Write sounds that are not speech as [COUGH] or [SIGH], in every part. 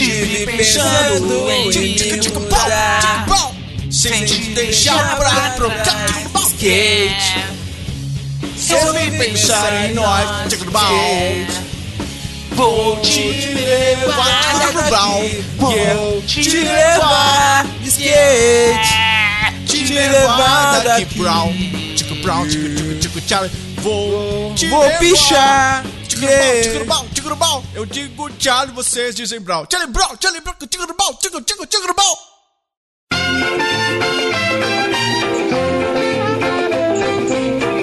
Tive pensando em te. mudar. Sem te deixar pra trocar skate Resolvi pensar em nós. Vou te levar. Daqui Vou te levar. skate Te levar daqui. Brown Tico Brown, tico tico tico Charlie Vou te Vou pichar. Tico Tico Brown Eu digo Charlie, vocês dizem Brown Charlie Brown, Charlie Brown, tico Brown, tico tico tico Brown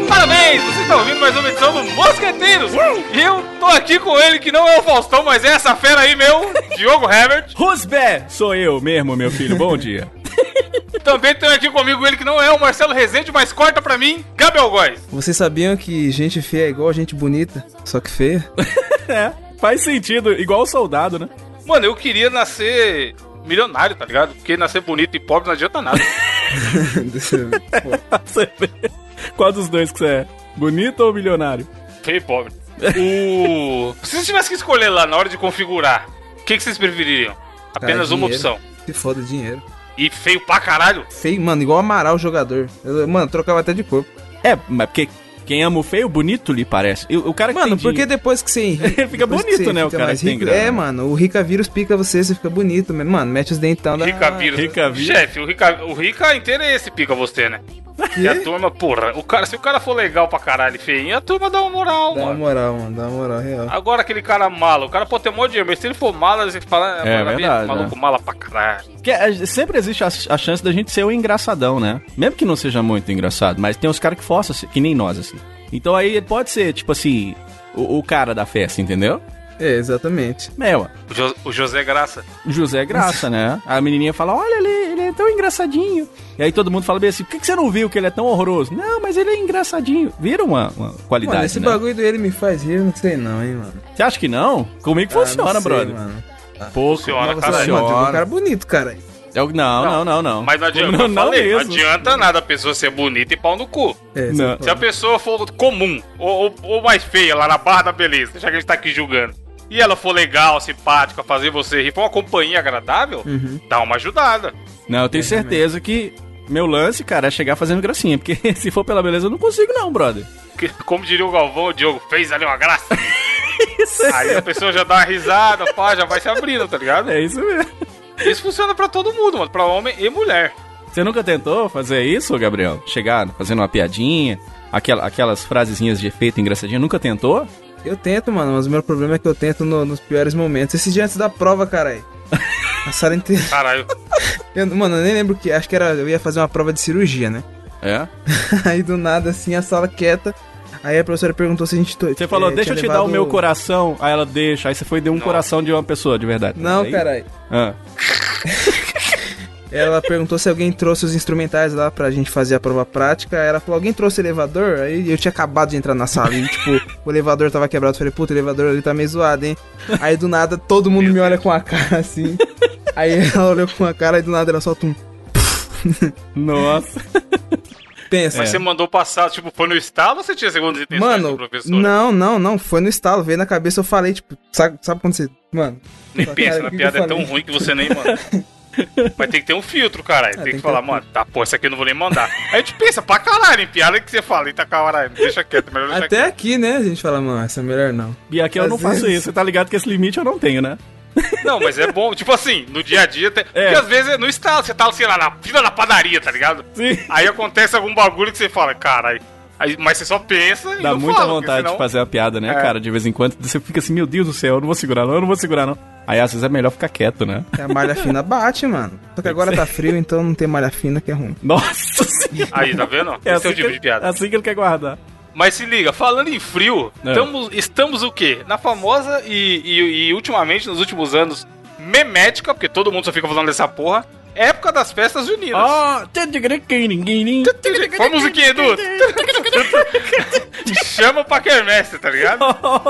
Parabéns! Vocês estão ouvindo mais uma edição do Mosqueteiros! E eu tô aqui com ele, que não é o Faustão, mas é essa fera aí, meu, Diogo Herbert. Rusbé, sou eu mesmo, meu filho. Bom dia. [LAUGHS] Também tem aqui comigo ele, que não é o Marcelo Rezende, mas corta pra mim, Gabriel Góes. Vocês sabiam que gente feia é igual gente bonita, só que feia? [LAUGHS] É, faz sentido, igual o soldado, né? Mano, eu queria nascer milionário, tá ligado? Porque nascer bonito e pobre não adianta nada. [LAUGHS] Você. Qual dos dois que você é? Bonito ou milionário? Feio e pobre. O... Se vocês tivessem que escolher lá na hora de configurar, o que, que vocês prefeririam? Apenas uma dinheiro. opção. Se foda dinheiro. E feio pra caralho? Feio, mano, igual Amaral o jogador. Eu, mano, trocava até de corpo. É, mas porque quem ama o feio, bonito lhe parece. E O, o cara que Mano, tem porque dinheiro- depois que você [LAUGHS] é rico, Fica depois que bonito, né, o fica cara mais que tem grana. É, mano, o Rica vírus pica você, você fica bonito, mano. Mete os dentão da. Rica vírus. Rica vírus. Chefe, o Rica, o Rica inteiro é esse pica você, né? E a turma, porra, o cara, se o cara for legal pra caralho e feinho, a turma dá uma moral, Dá uma mano. moral, mano, dá uma moral real. Agora aquele cara malo, o cara pode ter um monte de dinheiro, mas se ele for malo, você fala, É mano, verdade, maluco né? mala pra caralho. Porque é, sempre existe a, a chance da gente ser o engraçadão, né? Mesmo que não seja muito engraçado, mas tem uns caras que forçam, assim, que nem nós, assim. Então aí pode ser, tipo assim, o, o cara da festa, entendeu? É, exatamente. Meu, O, Jo- o José Graça. José Graça, né? [LAUGHS] A menininha fala, olha ali, ele é tão engraçadinho. E aí todo mundo fala bem assim, por que, que você não viu que ele é tão horroroso? Não, mas ele é engraçadinho. Vira uma, uma qualidade, Mano, esse né? bagulho dele me faz rir, eu não sei não, hein, mano. Você acha que não? Comigo Ah, não funciona, sei, brother. Mano. Pouco. Funciona, Mas caralho. você, mano, tem um Funciona. cara bonito, cara. Eu- não, não, não, não. Mas não adianta, [LAUGHS] Não, eu não falei, não adianta nada a pessoa ser bonita e pau no cu. É, Não. você Se a pessoa for comum, ou, ou- ou mais feia, lá na barra da beleza, já que a gente tá aqui julgando, e ela for legal, simpática, fazer você rir, for uma companhia agradável, Uhum. dá uma ajudada. Não, eu tenho certeza que meu lance, cara, é chegar fazendo gracinha. Porque [LAUGHS] se for pela beleza, eu não consigo, não, brother. Que- Como diria o Galvão, o Diogo fez ali uma graça. [LAUGHS] Aí a pessoa já dá uma risada, pá, já vai se abrindo, tá ligado? É isso mesmo. Isso funciona pra todo mundo, mano, pra homem e mulher. Você nunca tentou fazer isso, Gabriel? Chegar fazendo uma piadinha, aquela- aquelas frasezinhas de efeito engraçadinha, nunca tentou? Eu tento, mano, mas o meu problema é que eu tento no- nos piores momentos. Esse dia antes da prova, caralho. [LAUGHS] A sala inteira. Caralho, Eu- mano, eu nem lembro que. Acho que era. Eu ia fazer uma prova de cirurgia, né? É? [LAUGHS] Aí do nada, assim, a sala quieta. Aí a professora perguntou se a gente. Você falou, eh, deixa eu te dar o levado- meu coração. Aí ela deixa. Aí você foi e deu um Não. coração de uma pessoa, de verdade. Não, Aí- caralho. Ah. [LAUGHS] Ela perguntou se alguém trouxe os instrumentais lá pra gente fazer a prova prática. Aí ela falou, alguém trouxe o elevador? Aí eu tinha acabado de entrar na sala e, tipo, [LAUGHS] o elevador tava quebrado. Eu falei, puta, o elevador ali tá meio zoado, hein? Aí do nada todo mundo me olha com a cara assim. Aí ela olhou com a cara e do nada ela solta um. Nossa. [LAUGHS] Pensa. mas você mandou passar, tipo, foi no estalo ou você tinha segundas intenções do Mano, professor? não, não, não, foi no estalo, veio na cabeça, eu falei, tipo, sabe, sabe quando você. Mano. Nem Cara, pensa, o na que piada que é tão ruim que você nem manda. [LAUGHS] Mas tem que ter um filtro, caralho. tem, tem que que falar, mano, tá, pô, essa aqui eu não vou nem mandar. Aí a gente pensa pra caralho em piada que você fala, eita caralho, deixa quieto, melhor deixar Até quieto. aqui, né, a gente fala, mano, essa é melhor não. E aqui eu não Às faço vezes- isso. Você tá ligado que esse limite eu não tenho, né? Não, mas é bom, tipo assim, no dia a dia, tem... É. porque às vezes é no estado, você tá, sei lá, na fila da padaria, tá ligado? Sim. Aí acontece algum bagulho que você fala, caralho. Aí, mas você só pensa e Dá muita fala, vontade senão- de fazer a piada, né, É. cara? De vez em quando você fica assim, meu Deus do céu, eu não vou segurar não, eu não vou segurar não. Aí às vezes é melhor ficar quieto, né? A malha fina bate, mano. Só que agora tá frio, então não tem malha fina que é ruim. Nossa senhora. Aí, tá vendo? É Esse é assim, o tipo que, de piada. assim que ele quer guardar. Mas se liga, falando em frio, É. estamos, estamos o quê? Na famosa e, e, e ultimamente, nos últimos anos, memética, porque todo mundo só fica falando dessa porra, época das festas juninas. Ó, Vamos o que, Edu? Chama pra quermesse, tá ligado?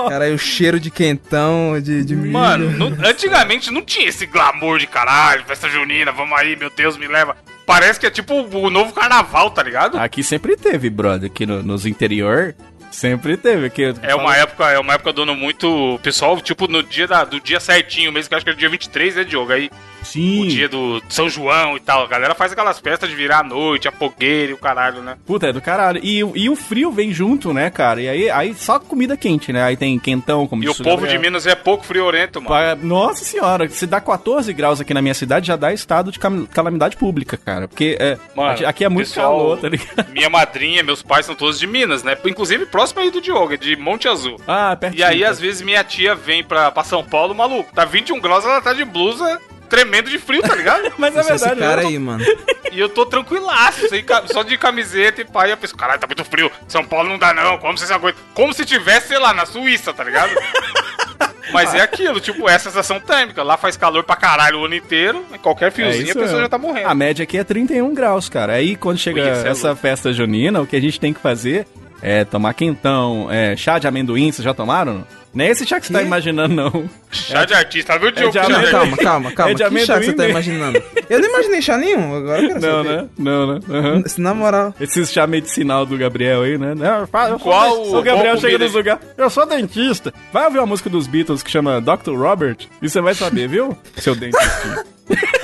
Cara, o cheiro de quentão, de, de. Mano, antigamente não tinha esse glamour de caralho, festa junina, vamos aí, meu Deus, me leva. Parece que é tipo o novo carnaval, tá ligado? Aqui sempre teve, brother, aqui no- nos interior. Sempre teve. Que É uma época, é uma época dando muito. Pessoal, tipo, no dia da, do dia certinho mesmo, que acho que era dia 23, né, Diogo? Aí, Sim. o dia do São João e tal. A galera faz aquelas festas de virar a noite, a fogueira e o caralho, né? Puta, é do caralho. E, e o frio vem junto, né, cara? E aí, aí só comida quente, né? Aí tem quentão, como E o povo de. Minas é pouco friorento, mano. Nossa senhora, se dá 14 graus aqui na minha cidade, já dá estado de calamidade pública, cara. Porque é, Mano, aqui- é muito pessoal, calor, tá ligado? [LAUGHS] Minha madrinha, meus pais são todos de Minas, né? Inclusive próximo aí do Diogo, é de Monte Azul. Ah, pertinho. E aí, às vezes, minha tia vem pra, pra São Paulo, maluco, tá 21 graus, ela tá de blusa, tremendo de frio, tá ligado? [LAUGHS] Mas é Esse verdade, cara né? aí, mano. E eu tô tranquilaço, sem só de camiseta e pai. E a pessoa, caralho, tá muito frio. São Paulo não dá não, como vocês aguentam? Como se tivesse, sei lá, na Suíça, tá ligado? [LAUGHS] Mas é aquilo, tipo, essa sensação térmica. Lá faz calor pra caralho o ano inteiro, em qualquer fiozinho a pessoa mesmo. já tá morrendo. A média aqui é 31 graus, cara. Aí quando chega Ui, é essa louco. festa junina, o que a gente tem que fazer é tomar quentão, é, chá de amendoim, vocês já tomaram? É esse chá que você tá imaginando, não. Chá de artista, viu, Diogo? Chá de. Calma, calma, calma. É de que chá que você tá mesmo. imaginando? Eu não imaginei chá nenhum, agora eu quero Não, saber. né? Não, né? Se Na moral. Esse chá medicinal do Gabriel aí, né? Não, eu falo- eu sou Qual o Gabriel chega comida nos lugares. Eu sou dentista. Vai ouvir uma música dos Beatles que chama Dr. Robert e você vai saber, viu? [LAUGHS] Seu dentista.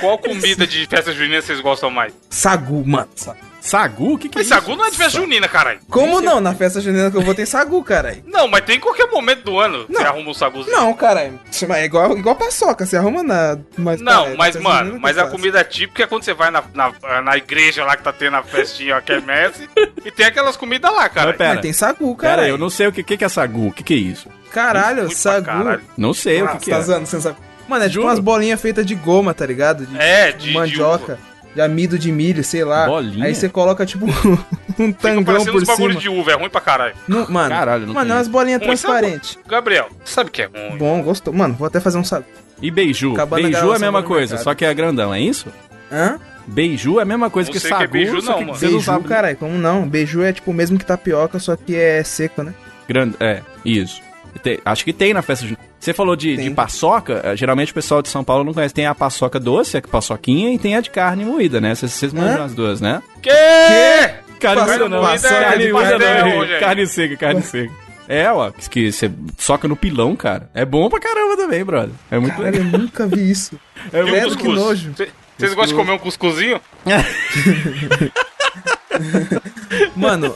Qual comida de festa junina vocês gostam mais? Sagu, mano. Sagu? O que que é Mas isso? sagu não é de festa junina, caralho. Como não? Na festa junina que eu vou tem sagu, caralho. Não, mas tem em qualquer momento do ano Não. você arruma um saguzinho. Não, caralho. Isso É igual, igual paçoca, você arruma na. Mas, Não, caralho, na mas, festa mano, mas que a comida típica é quando você vai na, na, na igreja lá que tá tendo a festinha, a quermesse, e tem aquelas comidas lá, cara. Mas pera. Mas tem sagu, Pera cara. aí, eu não sei o que, que, que é sagu. O que, que é isso? Caralho, pra sagu. caralho. Não sei o Ah, que, que você tá é. zoando, você não sabe. Mano, é tipo Juro. umas bolinhas feitas de goma, tá ligado? De É, de- de mandioca. De, amido de milho, sei lá. Bolinha? Aí você coloca, tipo, [LAUGHS] um tangão por uns bagulho cima. de uva, é ruim pra caralho. Não, mano, Caralho, não mano, é umas bolinhas sabe? transparentes. Gabriel, sabe o que é ruim? Bom, gostou. Mano, vou até fazer um sagu. E beiju? Acabando beiju é a mesma coisa, só que é grandão, é isso? Hã? Beiju é a mesma coisa Não que o que é sagu, beiju, só não, que mano. você não Beiju, sabe. caralho, como não? Beiju é tipo o mesmo que tapioca, só que é seco, né? Grande, é, isso. Tem- acho que tem na festa junina. Você falou de, de paçoca, eh, geralmente o pessoal de São Paulo não conhece. Tem a paçoca doce, a paçoquinha, e tem a de carne moída, né? Vocês, vocês manjam as duas, né? Que? Carne Paçoca moída não. moída carne é de moída pastel, não. Carne seca, carne seca. É, ó, que- que você soca no pilão, cara. É bom pra caramba também, brother. É muito Caralho, eu nunca vi isso. É E muito... que nojo. Cê- Vocês gostam de comer um cuscuzinho? [LAUGHS] [LAUGHS] Mano,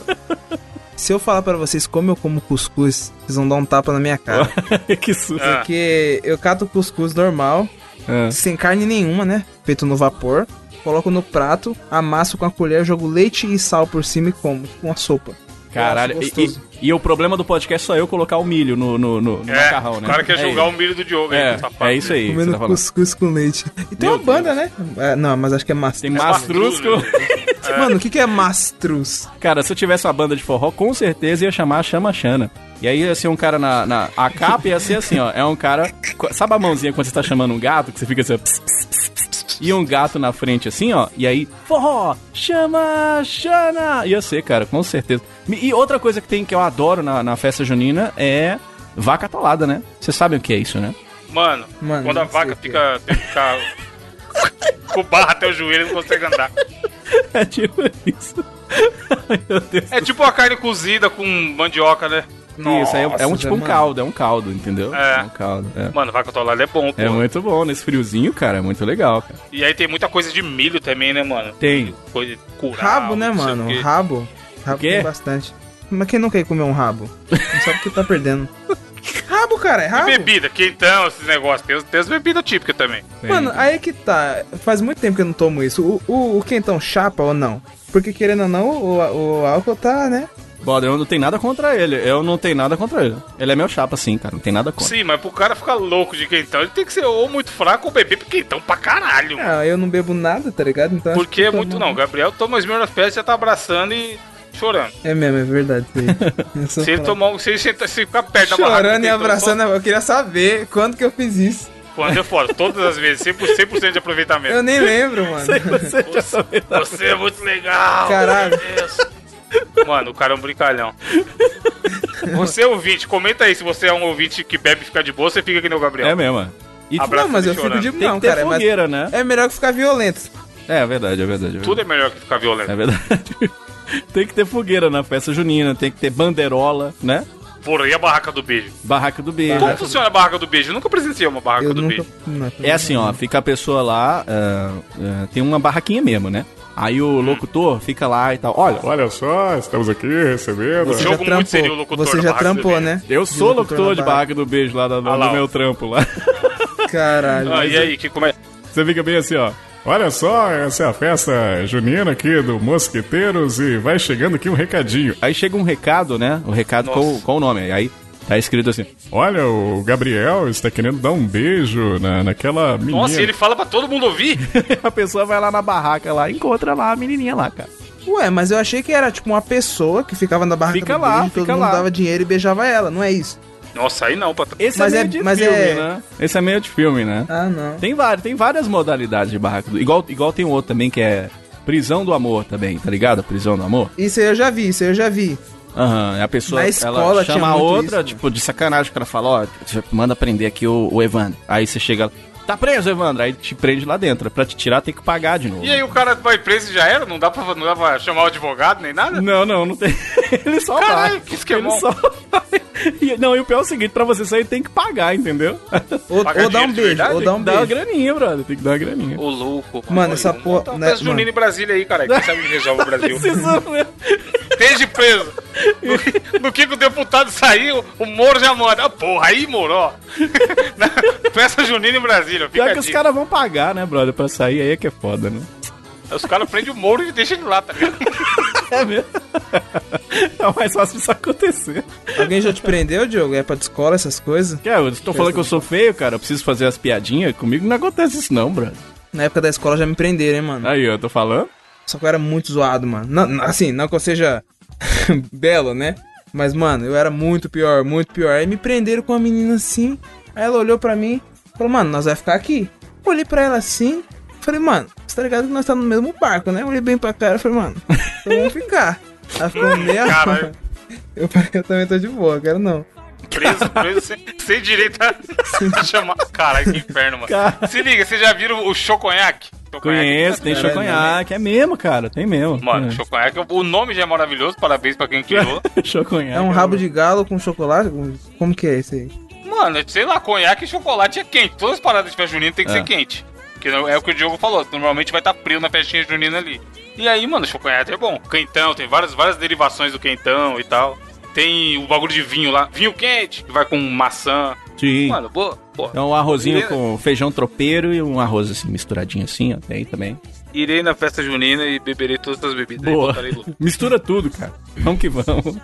se eu falar pra vocês como eu como cuscuz, vocês vão dar um tapa na minha cara. [LAUGHS] que susto. Ah. Porque eu cato cuscuz normal, Ah. sem carne nenhuma, né? Feito no vapor. Coloco no prato, amasso com a colher, jogo leite e sal por cima e como, com uma sopa. Caralho, e, e- e o problema do podcast é só eu colocar o milho no, no, no- no É, macarrão, né? o cara quer é jogar isso. o milho do Diogo aí, É, é isso aí. Comendo tá cuscuz com leite. E tem Meu uma banda, né? É, não, mas acho que é mastruz. Tem mastruz com... [LAUGHS] Mano, o que, que é mastruz? Cara, se eu tivesse uma banda de forró, com certeza ia chamar Chama Xana. E aí ia ser um cara na, na. A capa ia ser assim, ó. É um cara. Sabe a mãozinha quando você tá chamando um gato? Que você fica assim, ó, ps, ps, ps, ps, ps, e um gato na frente assim, ó. E aí, forró, chama Xana. Ia ser, cara, com certeza. E outra coisa que tem que eu adoro na, na festa junina é vaca atolada, né? Vocês sabem o que é isso, né? Mano, Mano, quando a vaca fica, que ficar com barra até o joelho, não consegue andar. [LAUGHS] É tipo isso. Ai, [LAUGHS] Meu Deus. É tipo uma carne cozida com mandioca, né? isso, aí é, é um Nossa, tipo um mano. caldo, é um caldo, entendeu? É. um caldo, é. Mano, vaca atolada é bom, pô. É muito bom, nesse friozinho, cara, é muito legal, cara. E aí tem muita coisa de milho também, né, mano? Tem. Coisa de curau, Rabo, né, não sei mano? quê. Rabo. Rabo quê? tem bastante. Mas quem não quer comer um rabo? Não sabe o que tá perdendo. [LAUGHS] Rabo, cara, é E rabo. bebida, quentão, esses negócios. Tem, as- tem as bebidas típicas também. Mano, aí é que tá. Faz muito tempo que eu não tomo isso. O, o, o quentão chapa ou não? Porque querendo ou não, o, o álcool tá, né? Bora, eu não tenho nada contra ele. Eu não tenho nada contra ele. Ele é meu chapa, sim, cara. Não tem nada contra. Sim, mas pro cara ficar louco de quentão, ele tem que ser ou muito fraco ou beber quentão pra caralho. Ah, eu não bebo nada, tá ligado? Então Porque que é tô muito não. Gabriel toma as minhas pés e já tá abraçando e chorando. É mesmo, é verdade. [LAUGHS] Se ele tomar um. Se ele senta- se ficar perto da barraca. Chorando do e abraçando, eu queria saber quando que eu fiz isso. Quando eu falo, todas as vezes, 100%, 100 de aproveitamento. Eu nem lembro, mano. Você é muito legal. Caralho. Mano, o cara é um brincalhão. Você é ouvinte, comenta aí se você é um ouvinte que bebe e fica de boa, você fica que nem o Gabriel. É mesmo. E Abraço Não, mas eu ele fico chorando. de tem não, que ter cara. Mas fogueira, né? é melhor que ficar violento. É verdade, é verdade. É verdade. Tudo é melhor que ficar violento. É verdade. [LAUGHS] Tem que ter fogueira na festa junina, tem que ter banderola, né? Porra, e a barraca do beijo? Barraca do beijo. Como funciona a barraca do beijo? Eu nunca presenciei uma barraca Eu do nunca. beijo. não, É assim, ó, fica a pessoa lá, ah, ah, tem uma barraquinha mesmo, né? Aí o locutor fica lá e tal. Olha, Olha só, estamos aqui recebendo. Você jogo já muito seria o trampou. locutor Você já trampou, né? eu De sou locutor de barraca do beijo lá, da- Ah lá, do ó. meu trampo lá. Caralho. Ah, e aí, que como é? Você fica bem assim, ó. Olha só, essa é a festa junina aqui do Mosqueteiros e vai chegando aqui um recadinho. Aí chega um recado, né? O recado com, Nossa. com o nome. Aí tá escrito assim: Olha, o Gabriel está querendo dar um beijo na, naquela menina. Nossa, ele fala pra todo mundo ouvir? [LAUGHS] a pessoa vai lá na barraca lá, encontra lá a menininha lá, cara. Ué, mas eu achei que era tipo uma pessoa que ficava na barraca Fica do lá, beijo, todo fica mundo lá. dava dinheiro e beijava ela, não é isso? Nossa, aí não, patrão. Esse Mas é meio é- de mas filme, é- né? Esse é meio de filme, né? Ah, não. Tem, várias, tem várias modalidades de barraca. do- Igual, igual tem um outro também que é prisão do amor também, tá ligado? Prisão do amor. Isso aí eu já vi, isso aí eu já vi. Aham, a pessoa Na escola ela chama a outra, isso, tipo, de sacanagem, que ela fala, ó, manda prender aqui o, o Evandro. Aí você chega, tá preso, Evandro. Aí te prende lá dentro. Pra te tirar tem que pagar de novo. E aí o cara vai preso e já era? Não dá pra, não dá pra chamar o advogado nem nada? Não, não, não tem. [LAUGHS] Ele só Caralho, vai. que esquemão. Ele só vai. E- não, e o pior é o seguinte, pra você sair tem que pagar, entendeu? Ou, Pagar ou dar um beijo, ou dar um Dá uma beijo. graninha, brother. Tem que dar uma graninha. Ô, louco. Mano, essa Vamos porra- uma né, mano? junina em Brasília aí, cara. Quem sabe resolve o [LAUGHS] Brasil. Mesmo. Esteja preso. No, que- no que que o deputado saiu, o Moro já manda. Ah, porra, aí, Moro, ó. [LAUGHS] Na festa junina em Brasília. Fica Pior que os caras vão pagar, né, brother, pra sair. Aí é que é foda, né? Os caras prendem o Moro e deixam ele lá, tá ligado? [LAUGHS] É mesmo? É mais fácil disso acontecer. Alguém já te prendeu, Diogo? É pra escola, essas coisas? Que, eu tô falando que eu sou feio, cara. Eu preciso fazer as piadinhas. Comigo não acontece isso, não, brother. Na época da escola já me prenderam, hein, mano. Aí, eu tô falando. Só que eu era muito zoado, mano. Não- assim, não que eu seja [LAUGHS] belo, né? Mas, mano, eu era muito pior, muito pior. Aí me prenderam com uma menina assim. Aí ela olhou pra mim falou, mano, nós vai ficar aqui. Olhei pra ela assim. Falei, mano, você tá ligado que nós tá no mesmo barco, né? Olhei bem pra cara e falei, mano, então vamos ficar. Ela ficou [LAUGHS] meia. Caralho. [LAUGHS] Eu falei, eu também tô de boa, quero não. Preso, preso, sem, sem direito a, a [LAUGHS] chamar. Caralho, que inferno, mano. Cara. Se liga, vocês já viram o Choconhaque? Conheço, tem Caralho, choconhaque. É mesmo, cara. Tem mesmo. Mano, é. Choconhaque, o nome já é maravilhoso, parabéns pra quem criou. choconhaque. É um rabo de galo com chocolate? Como que é isso aí? Mano, sei lá, conhaque e chocolate é quente. Todas as paradas de festa junina tem que É. ser quente. Que é o que o Diogo falou. Normalmente vai estar frio na festinha junina ali. E aí, mano, chocolate é bom. Quentão, tem várias, várias derivações do quentão e tal. Tem o bagulho de vinho lá. Vinho quente, que vai com maçã. Sim. Mano, boa. Pô, É um arrozinho Irei- com feijão tropeiro e um arroz assim, misturadinho assim, ó. Tem também. Irei na festa junina e beberei todas as bebidas. Boa. [LAUGHS] Mistura tudo, cara. Vamos que vamos.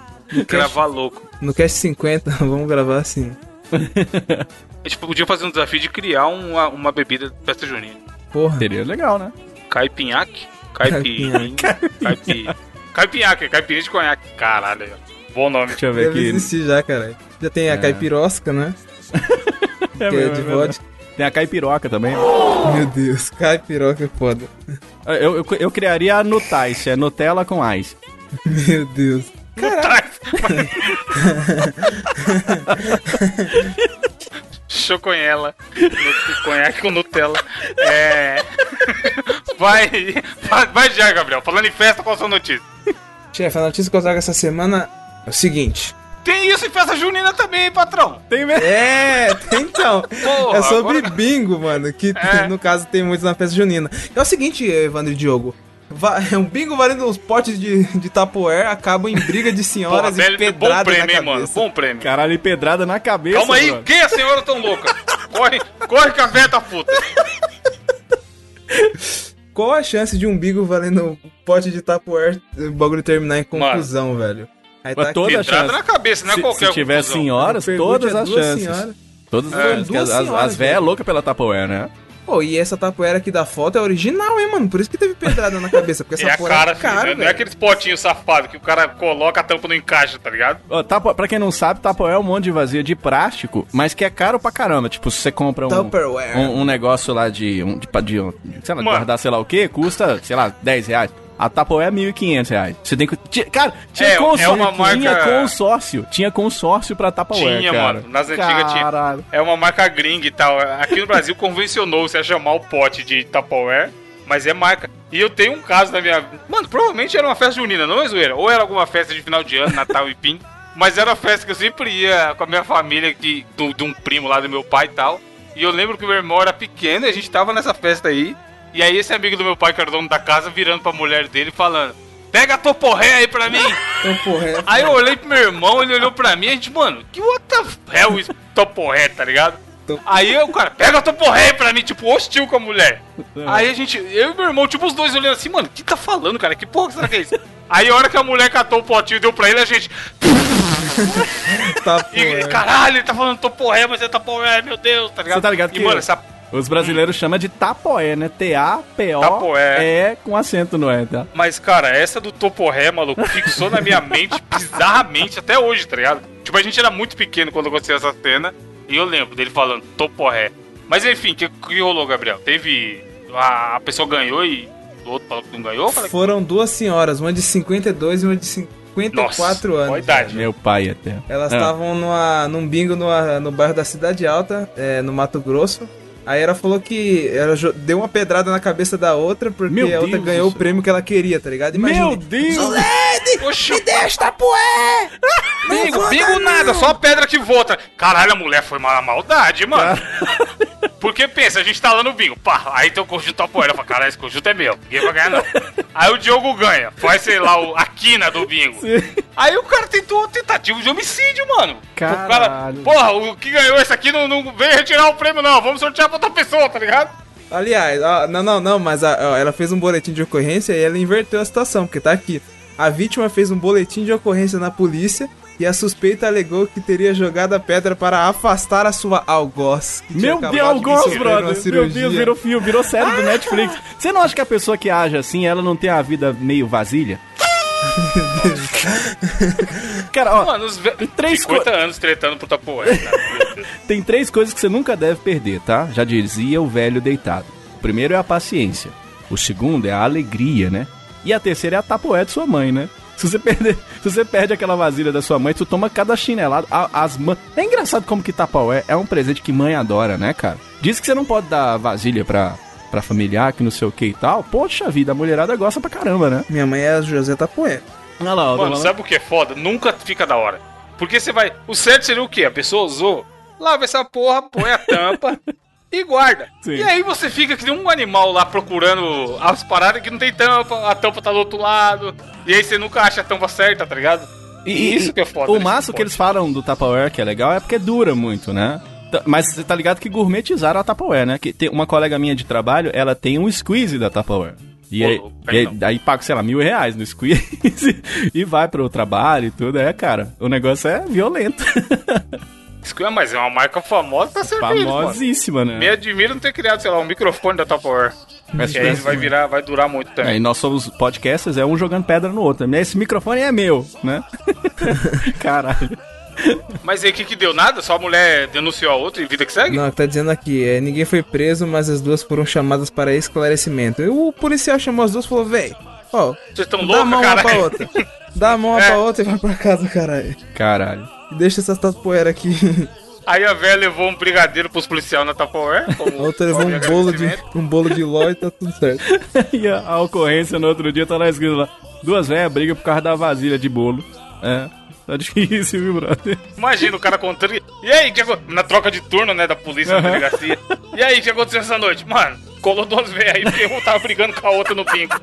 Gravar louco. No Cast 50, vamos gravar assim. [LAUGHS] A gente podia fazer um desafio de criar uma, uma bebida de festa junina. Porra. Seria legal, né? Caipinhaque? Caipirinha. Caipi... Caipinhaque, caipirinha de conhaque. Caralho, bom nome. Deixa eu ver Deve aqui. existir já, caralho. Já tem a É. caipirosca, né? [LAUGHS] É que é de é vodka. Tem a caipiroca também. Meu Deus, caipiroca é foda. Eu, eu, eu criaria a Nutice, é Nutella com ice. Meu Deus. Choconhela. [LAUGHS] Nu- Conhaque com Nutella. É. [LAUGHS] Vai, vai, já, Gabriel. Falando em festa, qual a sua notícia? Chefe, a notícia que eu trago essa semana é o seguinte. Tem isso em festa junina também, hein, patrão? Tem mesmo? É, [LAUGHS] então. Porra, é sobre agora- bingo, mano. Que É. no caso tem muito na festa junina. É o seguinte, Evandro e Diogo. [LAUGHS] Um bingo valendo uns potes de, de tapoer acabam em briga de Porra, senhoras e velho, bom pedrada na prêmio, hein, cabeça. mano? Bom prêmio. Caralho, e pedrada na cabeça. Calma aí, quem é a senhora tão louca? Corre, corre que a véia tá puta. [LAUGHS] Qual a chance de um bingo valendo um pote de tapoer o bagulho terminar em conclusão, velho? Aí Mas aqui. toda a Pedrada chance. na cabeça, não é Se, qualquer se tiver conclusão. senhoras, todas as duas chances. senhoras. Todas as É. As, as, as véias velho. loucas pela Tupperware, né? Pô, e essa tapoeira aqui da foto é original, hein, mano? Por isso que teve pedrada na cabeça, porque É [LAUGHS] essa a porra cara, é filho, cara, não é velho. aqueles potinhos safados que o cara coloca a tampa no encaixe, tá ligado? Ó, Tapo, pra quem não sabe, Tupperware é um monte de vazio de plástico, mas que é caro pra caramba. Tipo, se você compra um, Tupperware. um, um negócio lá de, um, de, de, de sei lá, Mano. guardar sei lá o que, custa, sei lá, 10 reais. A Tupperware é 1.500 reais. Você tem que... Cara, tinha, É, é consórcio, uma marca- tinha consórcio. Tinha consórcio pra Tupperware, Tinha, cara. mano. Nas antigas tinha. É uma marca gringa e tal. Aqui no Brasil convencionou-se a chamar o pote de Tupperware Mas é marca. E eu tenho um caso na minha. Mano, provavelmente era uma festa junina, não é zoeira? Ou era alguma festa de final de ano, Natal [LAUGHS] e Pim. Mas era uma festa que eu sempre ia com a minha família, que, do, de um primo lá do meu pai e tal. E eu lembro que o meu irmão era pequeno e a gente tava nessa festa aí. E aí esse amigo do meu pai, que era o dono da casa, virando pra mulher dele falando: Pega a toporré aí pra mim! [LAUGHS] Então, porra, é- Aí eu olhei pro meu irmão, ele olhou pra mim e a gente, mano, que what the hell is toporré, tá ligado? Aí o cara, pega a toporré aí pra mim, tipo, hostil com a mulher. Aí a gente, eu e meu irmão, tipo, os dois olhando assim, mano, o que tá falando, cara? Que porra será que é isso? Aí a hora que a mulher catou o potinho e deu pra ele, a gente. tá, [LAUGHS] E, caralho, ele tá falando toporré, mas é toporé, meu Deus, tá ligado? Você tá ligado e, que- mano, essa. Os brasileiros chamam de tapoé, né? T-A-P-O. Tapoé. É com acento no E, tá? Mas, cara, essa do toporré, maluco, fixou na minha mente bizarramente até hoje, tá ligado? Tipo, a gente era muito pequeno quando aconteceu essa cena. E eu lembro dele falando toporré. Mas enfim, o que, que rolou, Gabriel? Teve. A, a pessoa ganhou e o outro falou que não ganhou? Que- Foram duas senhoras, uma de 52 e uma de 54 Nossa, anos. idade? Meu pai até. Elas Ah. estavam numa- num bingo numa- no bairro da Cidade Alta, é, no Mato Grosso. Aí ela falou que ela deu uma pedrada na cabeça da outra porque Meu a outra Deus ganhou o prêmio que ela queria, tá ligado? Imagina. Meu Deus! Oxi, deixa, Tapué! bingo, bingo nada, só a pedra que volta. Caralho, a mulher foi uma maldade, mano. Porque pensa, a gente tá lá no bingo, pá, aí tem o conjunto Tapoeira, fala, caralho, esse conjunto é meu, ninguém vai ganhar não. [LAUGHS] Aí o Diogo ganha, faz, sei lá, o- a quina do bingo. Aí o cara tentou tentativa de homicídio, mano. Caralho. O cara, porra, o que ganhou esse aqui não, não veio retirar o prêmio não, vamos sortear pra outra pessoa, tá ligado? Aliás, ó, não, não, não, mas a- ó, ela fez um boletim de ocorrência e ela inverteu a situação, porque tá aqui. A vítima fez um boletim de ocorrência na polícia e a suspeita alegou que teria jogado a pedra para afastar a sua algoz. Meu Deus, de Algoz, uma brother! Meu. Deus, virou filme, virou série do Netflix. Você não acha que a pessoa que age assim, ela não tem a vida meio vasilha? Cara, ó, Mano, os três 50 anos tretando pro. Meu Deus. [LAUGHS] tem três coisas que você nunca deve perder, tá? Já dizia o velho deitado. O primeiro é a paciência. O segundo é a alegria, né? E a terceira é a tapoé de sua mãe, né? Se você, [LAUGHS] perder, se você perde aquela vasilha da sua mãe, tu toma cada chinelada. A- As mães. É engraçado como que tapaué é um presente que mãe adora, né, cara? Diz que você não pode dar vasilha pra, pra familiar, que não sei o que e tal. Poxa vida, a mulherada gosta pra caramba, né? Minha mãe é a José Tapué. Olha lá, ó, Mano, sabe o que é foda? Nunca fica da hora. Porque você vai. O certo seria o quê? A pessoa usou, lava essa porra, põe a tampa [LAUGHS] e guarda. Sim. E aí você fica que nem um animal lá procurando as paradas que não tem tampa, a tampa tá do outro lado. E aí você nunca acha a tampa certa, tá ligado? E, isso que é foda. O nesse massa que eles falam do Tupperware, que é legal, é porque dura muito, né? Mas você tá ligado que gourmetizaram a Tupperware, né? Que tem uma colega minha de trabalho, ela tem um squeeze da Tupperware. E aí, e aí, paga, sei lá, mil reais no squeeze [LAUGHS] e vai pro trabalho e tudo. É, cara, o negócio é violento. [LAUGHS] É, mas é uma marca famosa, tá mano. Famosíssima, né? Me admira não ter criado, sei lá, um microfone da Tupperware. Mas Que aí vai virar, vai durar muito tempo. É, e nós somos podcasters, é um jogando pedra no outro. Esse microfone é meu, né? [LAUGHS] Caralho. Mas aí o que que deu? Nada? Só a mulher denunciou a outra e vida que segue? Não, tá dizendo aqui, é, ninguém foi preso, mas as duas foram chamadas para esclarecimento. E o policial chamou as duas e falou, véi, ó, Vocês estão dá a mão loucos, uma pra outra. Dá a mão uma [LAUGHS] É. pra outra e vai pra casa, caralho. Caralho. Deixa essas tapoeiras aqui. [LAUGHS] Aí a velha levou um brigadeiro pros policiais na Tupperware. [LAUGHS] A outra levou um bolo de, um bolo de ló e tá tudo certo. [LAUGHS] E a, a ocorrência no outro dia tá lá escrito lá: duas velhas brigam por causa da vasilha de bolo. É, tá difícil, viu, brother? Imagina o cara contando. E aí, que na troca de turno, né, da polícia na Aham. delegacia. E aí, o que aconteceu essa noite? Mano, colou duas velhas aí porque [LAUGHS] um tava brigando com a outra no pingo.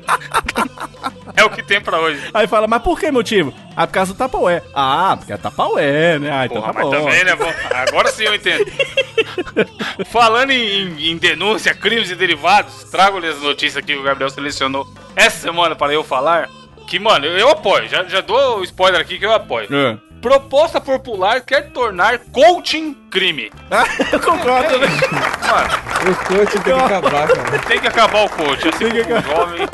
é o que tem pra hoje. Aí fala: mas por que motivo? Ah, por causa do Tapaué. Ah, porque é Tapaué, né? Ah, então Porra, tá mas bom. também, né? bom, Agora sim eu entendo. [LAUGHS] Falando em, em- denúncia, crimes e derivados, trago-lhe as notícias que o Gabriel selecionou essa semana para eu falar. Que, mano, eu, eu apoio. Já, já dou o spoiler aqui que eu apoio. É. Proposta popular quer tornar coaching crime. [LAUGHS] Eu concordo, né? Mano, O coach tem que acabar, cara. tem que acabar o coach. Assim Tem que como jovem,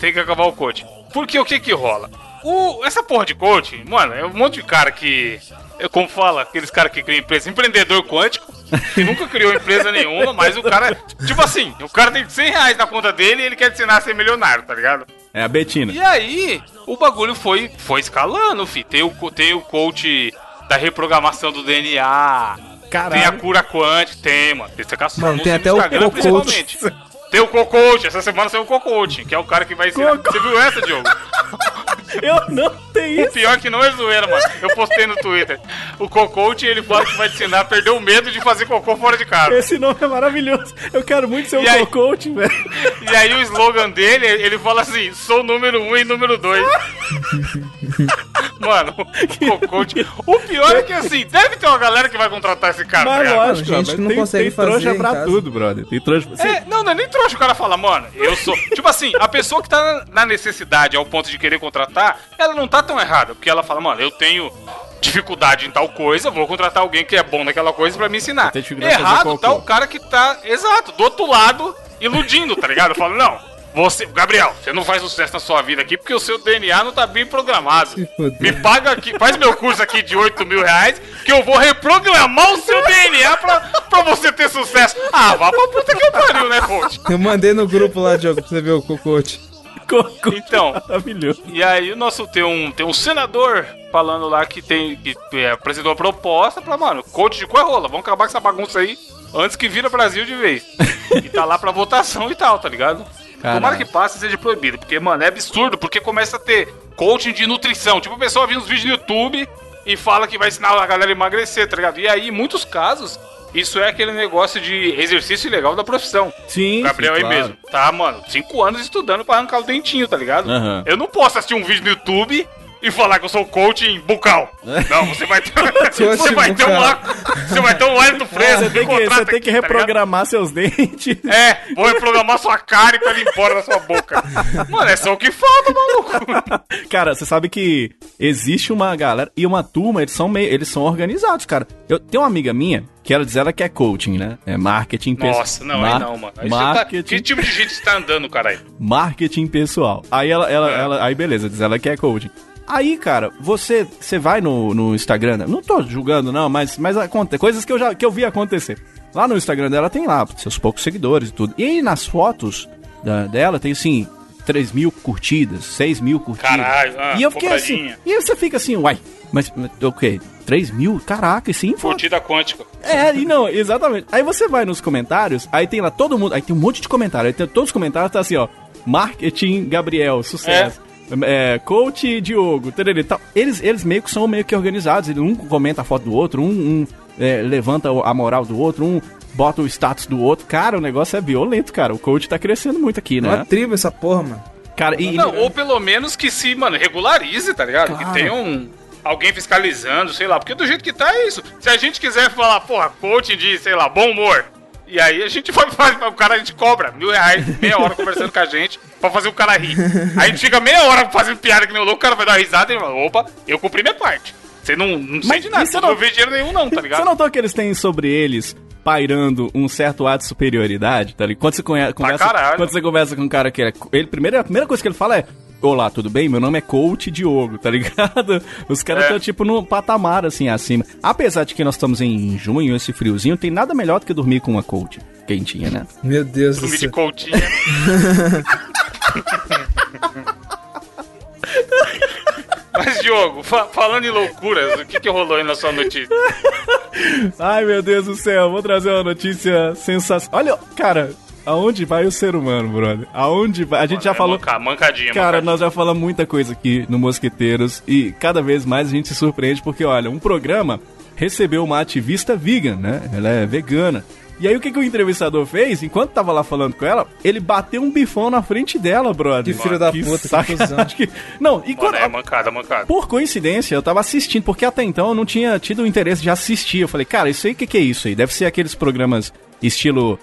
tem que acabar o coach. Porque o que que rola? O, essa porra de coach, mano, é um monte de cara que. Como fala, aqueles caras que criam empresa, empreendedor quântico, que nunca criou empresa nenhuma, mas o cara. Tipo assim, o cara tem 100 reais na conta dele e ele quer ensinar a ser milionário, tá ligado? É a Betina. E aí, o bagulho foi, foi escalando, fi. Tem o, tem o coach da reprogramação do DNA. Caralho. Tem a cura quântica, tem, mano. Tem, Mano, no tem até o Instagram, co-coach. principalmente. tem o Cocote, essa semana saiu o Cocote, que é o cara que vai ensinar. Você viu essa, Diogo? [LAUGHS] Eu não tenho O isso. pior é que não é zoeira, mano. Eu postei no Twitter. O Cocote, ele fala que vai te ensinar a perder o medo de fazer cocô fora de casa. Esse nome é maravilhoso. Eu quero muito ser um E aí? coach, velho. E aí o slogan dele, ele fala assim, sou número um e número dois. Mano, o Cocote... O pior é que assim, deve ter uma galera que vai contratar esse cara, tá Mas ligado? lógico, gente mas não tem, consegue tem fazer trouxa pra casa. tudo, brother. Tem trouxa. Você- É, não, não é nem trouxa. O cara fala, mano, eu sou. tipo assim, a pessoa que tá na necessidade ao ponto de querer contratar, ela não tá tão errada. Porque ela fala, mano, eu tenho dificuldade em tal coisa, vou contratar alguém que é bom naquela coisa pra me ensinar. Errado tá o cara que tá, exato, do outro lado, iludindo, tá ligado? Eu falo, não. Você, Gabriel, você não faz sucesso na sua vida aqui porque o seu DNA não tá bem programado. Me paga aqui, faz meu curso aqui de 8 mil reais que eu vou reprogramar o seu DNA pra, pra você ter sucesso. Ah, vá pra puta que eu pariu, né, coach? Eu mandei no grupo lá, Diogo, pra você ver o cocote. Coco. Então, Maravilhoso. e aí o nosso tem um, tem um senador falando lá que tem que é, apresentou a proposta pra, mano, coach de qual rola? Vamos acabar com essa bagunça aí antes que vira Brasil de vez. e tá lá pra votação e tal, tá ligado? Caralho. Tomara que passe e seja proibido, porque, mano, é absurdo, porque começa a ter coaching de nutrição. Tipo, a pessoa vê uns vídeos no YouTube e fala que vai ensinar a galera a emagrecer, tá ligado? E aí, em muitos casos, isso é aquele negócio de exercício ilegal da profissão. Sim. O Gabriel sim, aí claro. mesmo. Tá, mano, cinco anos estudando pra arrancar o dentinho, tá ligado? Aham. Eu não posso assistir um vídeo no YouTube e falar que eu sou coach em bucal. Não, você vai ter. [LAUGHS] você vai ter um lá. Você vai ter um Wellington Fresco. Você tem que, você tem que aqui, tá reprogramar seus dentes. É, vou reprogramar sua cara e pra ele ir embora da sua boca. Mano, é só o que falta, maluco. Cara, você sabe que existe uma galera e uma turma, eles são meio, eles são organizados, cara. Eu tenho uma amiga minha que ela diz ela que é coaching, né? É marketing pessoal. Nossa, não, aí não, mano. Aí tá... marketing, Que tipo de gente você tá andando, caralho? marketing pessoal. Aí ela, ela, ela, aí beleza, diz ela que é coaching. Aí, cara, você, você vai no, no Instagram, né? não tô julgando não, mas, mas acontece, coisas que eu já que eu vi acontecer. Lá no Instagram dela tem lá seus poucos seguidores e tudo. E aí nas fotos da- dela tem assim 3 mil curtidas, 6 mil curtidas. Caralho, ah, e eu fiquei assim, e aí você fica assim, uai, mas o quê? 3 mil? Caraca, sim, foto. Curtida quântica. É, e não, exatamente. Aí você vai nos comentários, aí tem lá todo mundo, aí tem um monte de comentário, aí tem, todos os comentários tá assim, ó, marketing Gabriel, sucesso. É, coach Diogo, tererê, tal. Eles, eles meio que são meio que organizados, um comenta a foto do outro, um, um, é, levanta a moral do outro, um bota o status do outro. Cara, o negócio é violento, cara. O coach tá crescendo muito aqui, Uma né? tribo essa porra, mano. Cara, e. Não, ou pelo menos que se, mano, regularize, tá ligado? Claro. Que tenha um. Alguém fiscalizando, sei lá. Porque do jeito que tá é isso. Se a gente quiser falar, porra, coaching de, sei lá, bom humor. E aí a gente vai. O cara a gente cobra mil reais, meia hora conversando com a gente pra fazer o cara rir. Aí a gente fica meia hora fazendo piada que nem o louco, o cara vai dar risada e fala, opa, eu cumpri minha parte. Você não, não sei Mas de nada, você não- não vejo dinheiro nenhum, não, tá [LAUGHS] ligado? Você notou que eles têm sobre eles pairando um certo ato de superioridade, tá ligado? Quando você conhe- conversa, quando você conversa com um cara que é. Ele, primeiro, a primeira coisa que ele fala é. Olá, tudo bem? Meu nome é Coach Diogo, tá ligado? [LAUGHS] Os caras É. estão, tipo, no patamar, assim, acima. Apesar de que nós estamos em junho, esse friozinho, tem nada melhor do que dormir com uma coach quentinha, né? Meu Deus do Dormir de céu. coachinha. [LAUGHS] [LAUGHS] Mas, Diogo, fa- falando em loucuras, o que, que rolou aí na sua notícia? Ai, meu Deus do céu, vou trazer uma notícia sensacional. Olha, cara, aonde vai o ser humano, brother? Aonde vai? A gente já É falou. manca- mancadinha, Cara, mancadinha. nós já falamos muita coisa aqui no Mosqueteiros e cada vez mais a gente se surpreende porque, olha, um programa recebeu uma ativista vegan, né? Ela é vegana. E aí o que, que o entrevistador fez? Enquanto tava lá falando com ela, ele bateu um bifão na frente dela, brother. Que filho da puta, que sacanagem. [LAUGHS] que- Não, e quando... Mano, é mancada, mancada. Por coincidência, eu tava assistindo, porque até então eu não tinha tido o interesse de assistir. Eu falei, cara, isso aí, o que, que é isso aí? Deve ser aqueles programas estilo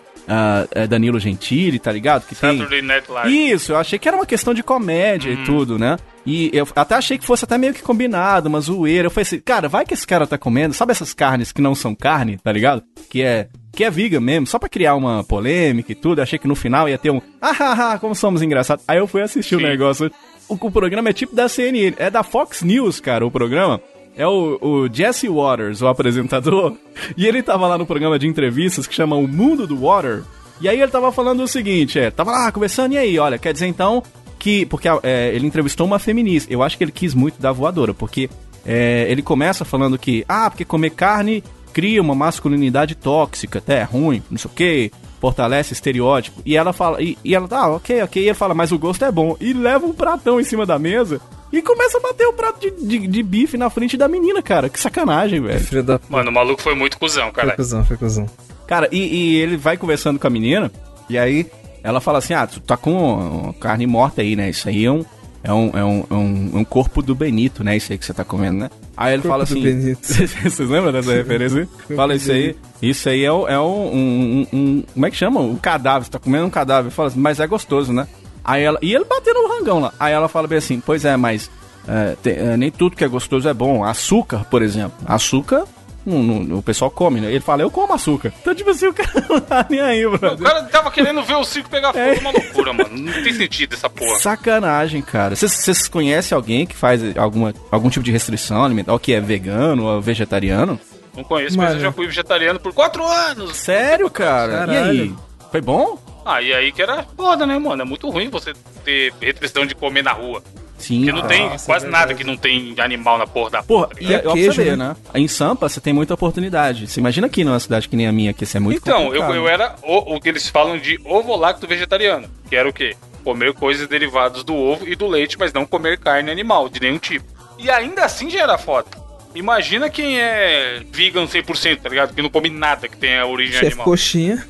é, Danilo Gentili, tá ligado? Que tem... Saturday Night Live. Isso, eu achei que era uma questão de comédia Uhum. e tudo, né? E eu até achei que fosse até meio que combinado, uma zoeira. Eu falei assim, cara, vai que esse cara tá comendo, sabe essas carnes que não são carne, tá ligado? Que é que é vegan mesmo, só pra criar uma polêmica e tudo. Eu achei que no final ia ter um, ah, ah, ah como somos engraçados. Aí eu fui assistir o Sim. negócio. O, o programa é tipo da CNN, é da Fox News, cara, o programa. É o, o Jesse Waters, o apresentador. [LAUGHS] E ele tava lá no programa de entrevistas que chama O Mundo do Water. E aí ele tava falando o seguinte, é, tava lá conversando, e aí, olha, quer dizer então que. Porque é, ele entrevistou uma feminista. Eu acho que ele quis muito da voadora, porque é, ele começa falando que, ah, porque comer carne cria uma masculinidade tóxica, até é ruim, não sei o quê. fortalece estereótipo. E ela fala, e, e ela, ah, ok, ok. E ele fala, mas o gosto é bom. E leva um pratão em cima da mesa e começa a bater o prato de, de, de bife na frente da menina, cara. Que sacanagem, velho. Filho da Mano, o maluco foi muito cuzão, Foi cara. cuzão, foi cuzão. Cara, e, e ele vai conversando com a menina, e aí ela fala assim: Ah, tu tá com carne morta aí, né? Isso aí é um. É um, é, um, é um, é um corpo do Benito, né? Isso aí que você tá comendo, né? Aí ele Corpo fala assim. [LAUGHS] Vocês lembram dessa referência? fala isso aí. Isso aí é, é um, um, Como é que chama? Um cadáver. Você tá comendo um cadáver. Fala assim, mas é gostoso, né? Aí ela. E ele batendo no rangão lá. Aí ela fala bem assim: Pois é, mas. é, tem- é, nem tudo que é gostoso é bom. Açúcar, por exemplo. Açúcar. Não- não- o pessoal come, né? Ele fala, eu como açúcar. Então, tipo assim, o cara [LAUGHS] não tá nem aí, O brother. cara tava querendo ver o circo pegar fogo, É. uma loucura, mano. Não tem sentido essa porra. Sacanagem, cara. Vocês- conhecem alguém que faz alguma, algum tipo de restrição alimentar, ou que é vegano ou vegetariano? Não conheço, mas eu Mano. já fui vegetariano por quatro anos. Sério, cara? Caralho. E aí? Foi bom? Ah, e aí que era foda, né, mano? É muito ruim você ter restrição de comer na rua. Sim. Porque não tem Nossa, quase é nada que não tem animal na porra da Porra, porra. tá e é, queijo, ver, né? né? Em Sampa você tem muita oportunidade. Você imagina aqui numa cidade que nem a minha, que isso é muito então, eu, eu era o, o que eles falam de ovo-lacto vegetariano. Que era o quê? Comer coisas derivadas do ovo e do leite, mas não comer carne animal, de nenhum tipo. E ainda assim já era foda. Imagina quem é vegan 100%, tá ligado? Que não come nada que tenha origem Chefe animal. coxinha.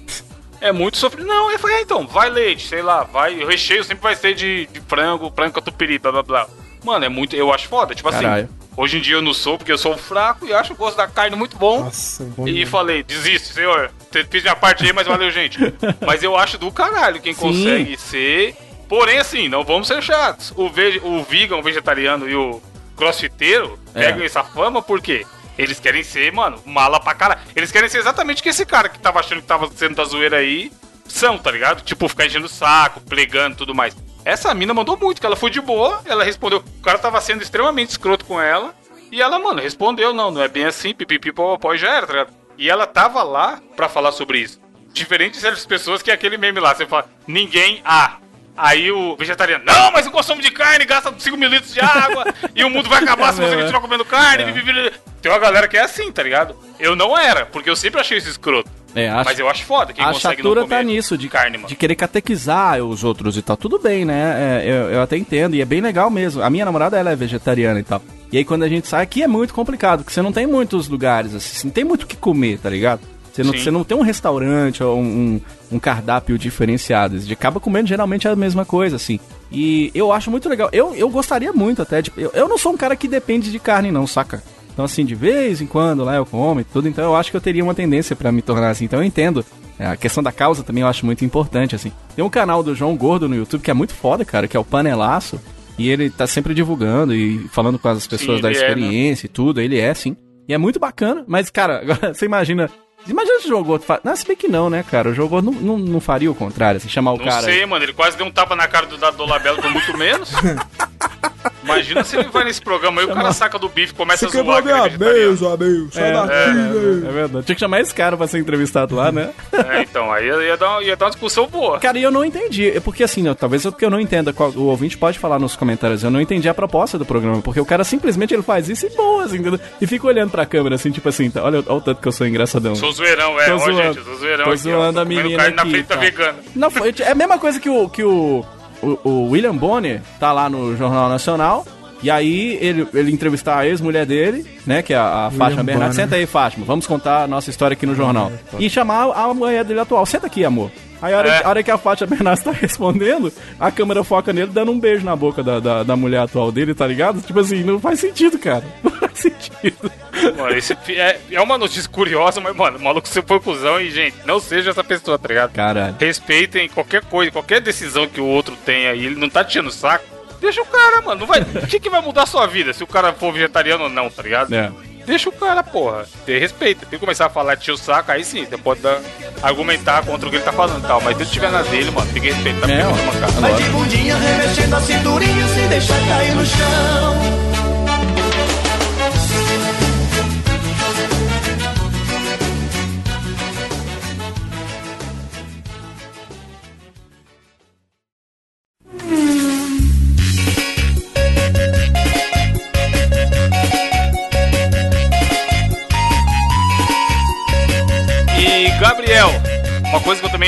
É muito sofrido. Não, é, é, então, vai leite, sei lá, vai. O recheio sempre vai ser de, de frango, frango catupiry, blá blá blá. Mano, é muito. Eu acho foda. Tipo Caralho. assim, hoje em dia eu não sou, porque eu sou fraco e acho o gosto da carne muito bom. Nossa, bom E demais. falei, desiste, senhor. Você fez minha parte aí, mas valeu, [LAUGHS] gente. mas eu acho do caralho quem Sim. consegue ser. Porém, assim, não vamos ser chatos. O, ve o vegan, o vegetariano e o crossfiteiro É. pegam essa fama por quê? Eles querem ser, mano, mala pra caralho. Eles querem ser exatamente o que esse cara que tava achando que tava sendo da zoeira aí são, tá ligado? Tipo, ficar enchendo o saco, plegando e tudo mais. Essa mina mandou muito, que ela foi de boa, ela respondeu. O cara tava sendo extremamente escroto com ela. E ela, mano, respondeu, não, não é bem assim, pipipi, popopó, já era, tá ligado? E ela tava lá pra falar sobre isso. Diferente de certas pessoas que é aquele meme lá, você fala, ninguém ah. Aí o vegetariano, não, mas o consumo de carne gasta 5 mil litros de água e o mundo vai acabar [LAUGHS] se você É. continuar comendo carne. bibibi. Tem uma galera que é assim, tá ligado? Eu não era, porque eu sempre achei isso escroto. É, acho, Mas eu acho foda quem a consegue não chatura comer tá nisso, de, carne, mano. de querer catequizar os outros e tal. Tudo bem, né? É, eu, eu até entendo, e é bem legal mesmo. A minha namorada, ela é vegetariana e tal. E aí quando a gente sai, aqui é muito complicado, porque você não tem muitos lugares, assim, não tem muito o que comer, tá ligado? Você não, Sim. você não tem um restaurante ou um, um, um cardápio diferenciado. Você acaba comendo geralmente a mesma coisa, assim. E eu acho muito legal. Eu, eu gostaria muito até de. Eu, eu não sou um cara que depende de carne, não, saca? Então, assim, de vez em quando lá eu como e tudo. Então, eu acho que eu teria uma tendência pra me tornar assim. Então, eu entendo. É, A questão da causa também eu acho muito importante, assim. Tem um canal do João Gordo no YouTube que é muito foda, cara, que é o Panelaço. E ele tá sempre divulgando e falando com as pessoas Sim, da ele é, né? experiência e tudo. Ele é, sim. E é muito bacana. Mas, cara, [LAUGHS] agora você imagina. Imagina se o João Gordo. Fa... Não, se bem que não, né, cara? O João Gordo não, não, não faria o contrário, assim, chamar o Não cara. sei, mano. Ele quase deu um tapa na cara do Dado Dolabella por muito menos. [LAUGHS] Imagina se ele vai nesse programa aí, o cara saca do bife, começa a zoar que ele é vegetariano. amigo. Sai É, daqui, é, velho. é verdade. Tinha que chamar esse cara pra ser entrevistado lá, né? É, então, aí ia, dar, uma- ia dar uma discussão boa. Cara, e eu não entendi. É Porque assim, né, talvez é porque eu não entenda. qual- o ouvinte pode falar nos comentários. Eu não entendi a proposta do programa. Porque o cara simplesmente ele faz isso e boa, assim, entendeu? E fica olhando pra câmera, assim, tipo assim, tá, olha, olha o tanto que eu sou engraçadão. Sou zoeirão, é. Tô Ó, zoando. gente, eu sou zoeirão Tô aqui, ó. zoando a menina carne na aqui, frente tá. vegana. Não, foi, é a mesma coisa que o, que o, o, o William Bonner tá lá no Jornal Nacional. E aí ele, ele entrevistar a ex-mulher dele, né? Que é a, a Fátima Bernardes. Bonner. Senta aí, Fátima, vamos contar a nossa história aqui no jornal. E chamar a mulher dele atual. Senta aqui, amor. Aí a hora, É. a hora que a Fátima Bernardes [LAUGHS] tá respondendo, a câmera foca nele dando um beijo na boca da, da, da mulher atual dele, tá ligado? Tipo assim, não faz sentido, cara. [LAUGHS] Não faz sentido. Mano, é, é uma notícia curiosa, mas, mano, o maluco você foi cuzão e, gente, não seja essa pessoa, tá ligado? Caralho. Respeitem qualquer coisa, qualquer decisão que o outro tenha aí, ele não tá te enchendo o saco. Deixa o cara, mano. Não vai... O que, que vai mudar a sua vida se o cara for vegetariano ou não, tá ligado? É. Deixa o cara, porra. Ter respeito. Tem que começar a falar de o saco, aí sim, você pode dar, argumentar contra o que ele tá falando e tal. Mas se ele estiver na dele, mano, tem que respeitar. É, É, ó. Vai de bundinha remexendo a cinturinha sem deixar cair no chão.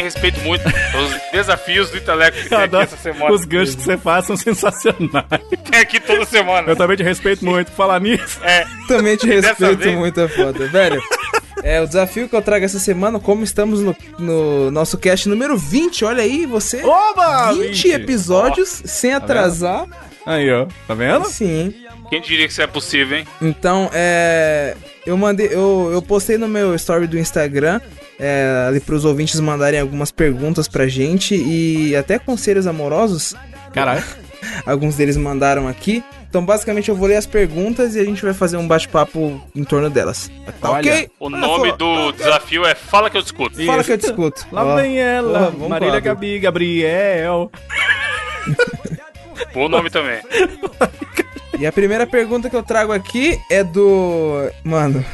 Respeito muito, os desafios do intelecto que tem aqui essa semana. Os ganchos que você faz são sensacionais. Tem aqui toda semana. Eu também te respeito muito. Falar nisso. É, Também te respeito vez- muito, é foda. Velho, é o desafio que eu trago essa semana, como estamos no, no nosso cast número 20, olha aí, você. Oba! 20 20. episódios sem atrasar. Aí, ó. Tá vendo? Sim. quem diria que isso é possível, hein? Então, é. Eu mandei. Eu, eu postei no meu story do Instagram. É, ali pros ouvintes mandarem algumas perguntas pra gente e até conselhos amorosos. Caralho. [LAUGHS] Alguns deles mandaram aqui. Então, basicamente, eu vou ler as perguntas e a gente vai fazer um bate-papo em torno delas. Tá Olha, ok? O nome do desafio é Fala que eu discuto. Fala Isso. que eu discuto. Lá vem ela, vamos Marília lá, Gabi, Gabriel. [LAUGHS] Bom nome também. E a primeira pergunta que eu trago aqui é do. Mano,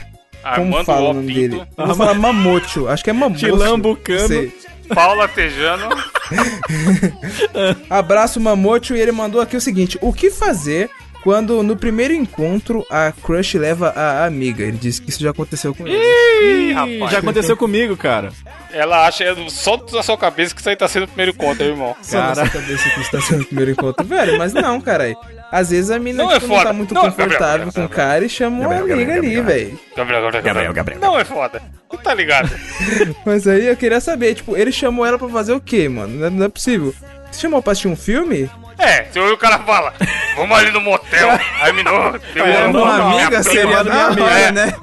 como Armando fala o nome Pinto, dele? Vou falar Mamocho. Acho que é Mamocho. Tilambucano. Paula Tejano. [LAUGHS] Abraço Mamocho e ele mandou aqui o seguinte: O que fazer quando no primeiro encontro a crush leva a amiga? Ele disse que isso já aconteceu com ele. Ih, rapaz. já aconteceu comigo, cara. Ela acha é só da sua cabeça que isso aí tá sendo o primeiro encontro, hein, irmão. Só na Cara. sua cabeça que está sendo o primeiro encontro. Velho, mas não, cara. Às vezes a mina Não é tipo, não tá foda. muito Não, confortável Gabriel, com o cara e chama uma amiga Gabriel, ali, velho. Gabriel, Gabriel, Gabriel, Gabriel. Não é foda. Tu tá ligado? [LAUGHS] Mas aí eu queria saber, tipo, ele chamou ela pra fazer o quê, mano? Não é, não é possível. Você chamou pra assistir um filme? É, se o cara fala, vamos ali no motel. Aí, menino, demorou. É, uma não, amiga É, seria da é, hora, né?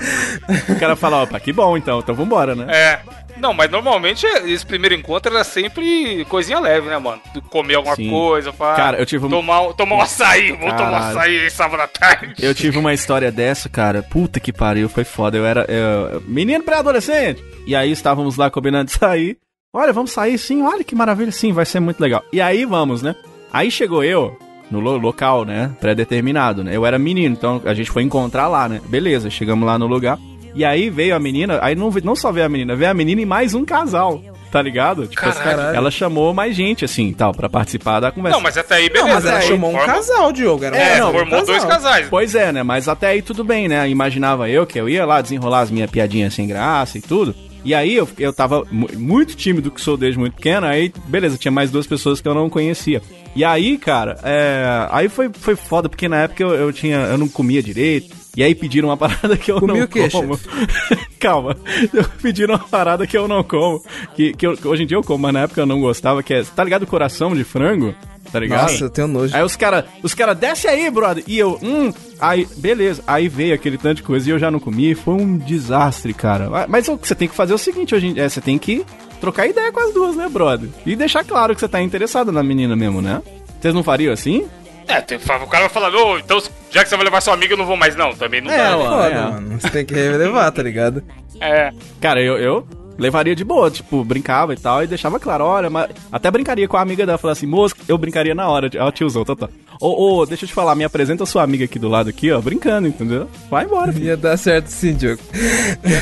O cara fala, opa, que bom então, então vambora, né? É. Não, mas normalmente esse primeiro encontro era sempre coisinha leve, né, mano? Comer alguma Sim. coisa, pá. Cara, eu tive um- Tomar, um- tomar um açaí, vou tomar um açaí sábado à tarde. Eu tive uma história dessa, cara. Puta que pariu, foi foda. Eu era eu- menino pré-adolescente. E aí estávamos lá combinando de sair. Olha, vamos sair sim, olha que maravilha, sim, vai ser muito legal. E aí vamos, né? Aí chegou eu no lo- local, né? Pré-determinado, né? Eu era menino, então a gente foi encontrar lá, né? Beleza, chegamos lá no lugar. E aí veio a menina, aí não, não só veio a menina, veio a menina e mais um casal. Tá ligado? Tipo, Caralho. ela chamou mais gente, assim, tal, pra participar da conversa. Não, mas até aí, Não, beleza. mas ela aí chamou um forma- casal, Diogo. Era um É, casal, um formou dois casais. Pois é, né? Mas até aí tudo bem, né? Imaginava eu que eu ia lá desenrolar as minhas piadinhas sem graça e tudo. E aí eu, eu tava mu- muito tímido, que sou desde muito pequeno. Aí, beleza, tinha mais duas pessoas que eu não conhecia. E aí, cara, é, aí foi, foi foda, porque na época eu, eu tinha. Eu não comia direito. E aí pediram uma [LAUGHS] parada que eu Comia não como. [LAUGHS] Calma. [LAUGHS] Pediram uma parada que eu não como. Que, que, eu- que hoje em dia eu como, mas na época eu não gostava, que é. Tá ligado o coração de frango? Tá ligado? Nossa, eu tenho nojo. Aí os caras, os cara, desce aí, brother. E eu, hum, aí, beleza. Aí veio aquele tanto de coisa e eu já não comi. Foi um desastre, cara. Mas o que você tem que fazer é o seguinte, hoje em dia, é, você tem que trocar ideia com as duas, né, brother? E deixar claro que você tá interessado na menina mesmo, né? Vocês não fariam assim? É, tem, o cara vai falar, ô, então já que você vai levar sua amiga, eu não vou mais, não. Também não É, dá. ó. né? Foda, é. mano. Você tem que relevar, tá ligado? É. Cara, eu, eu levaria de boa, tipo, brincava e tal, e deixava claro, olha, mas até brincaria com a amiga dela, falava assim, moça, eu brincaria na hora, ó, tiozão, tá, Ô, ô, deixa eu te falar, me apresenta a sua amiga aqui do lado aqui, ó, brincando, entendeu? Vai embora, filho. Ia dar certo sim, Diogo.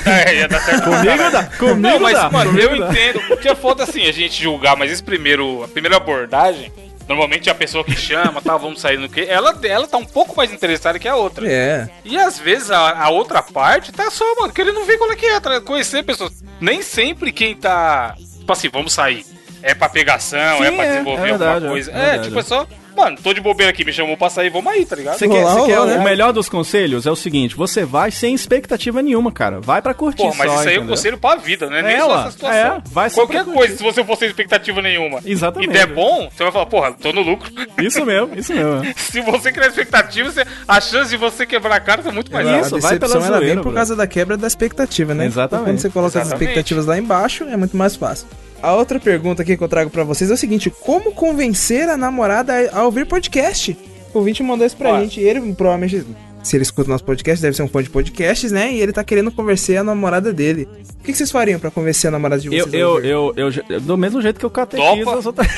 É, ia dar certo. Comigo dá, comigo Não, mas, dá. mano, comigo eu dá. entendo. Porque é foda assim a gente julgar, mas esse primeiro, a primeira abordagem, normalmente é a pessoa que chama, tá, vamos sair no quê? Ela, ela tá um pouco mais interessada que a outra. É. E às vezes a, a outra parte tá só, mano, querendo ver qual é que é, tá? conhecer pessoas. Nem sempre quem tá, tipo assim, vamos sair. É pra pegação, é Sim, pra é, desenvolver é verdade, alguma coisa. é É, tipo, é só, mano, tô de bobeira aqui, me chamou pra sair, vamos aí, tá ligado? Você quer, você quer rolou, o né? melhor dos conselhos? É o seguinte, você vai sem expectativa nenhuma, cara. Vai pra curtir Porra, mas só, isso aí é um conselho pra vida, né? Nem É, só essa situação. é, vai Qualquer pra coisa, se você for sem expectativa nenhuma Exatamente. e der bom, você vai falar, porra, tô no lucro. [LAUGHS] Isso mesmo, isso mesmo. Se você criar expectativa, você- a chance de você quebrar a cara tá muito mais Isso, vai pela ela vem zoeira, por causa da quebra da expectativa, né? Exatamente. Então, quando você coloca as Exatamente. expectativas lá embaixo, é muito mais fácil. A outra pergunta aqui que eu trago pra vocês é o seguinte: como convencer a namorada a ouvir podcast? O ouvinte mandou isso pra Ó. gente. Ele provavelmente, se ele escuta nosso podcast, deve ser um fã de podcasts, né? E ele tá querendo convencer a namorada dele. O que, que vocês fariam pra convencer a namorada de Eu, vocês? a eu, eu, eu, eu- do mesmo jeito que eu catequizo Topa? as [LAUGHS] outras...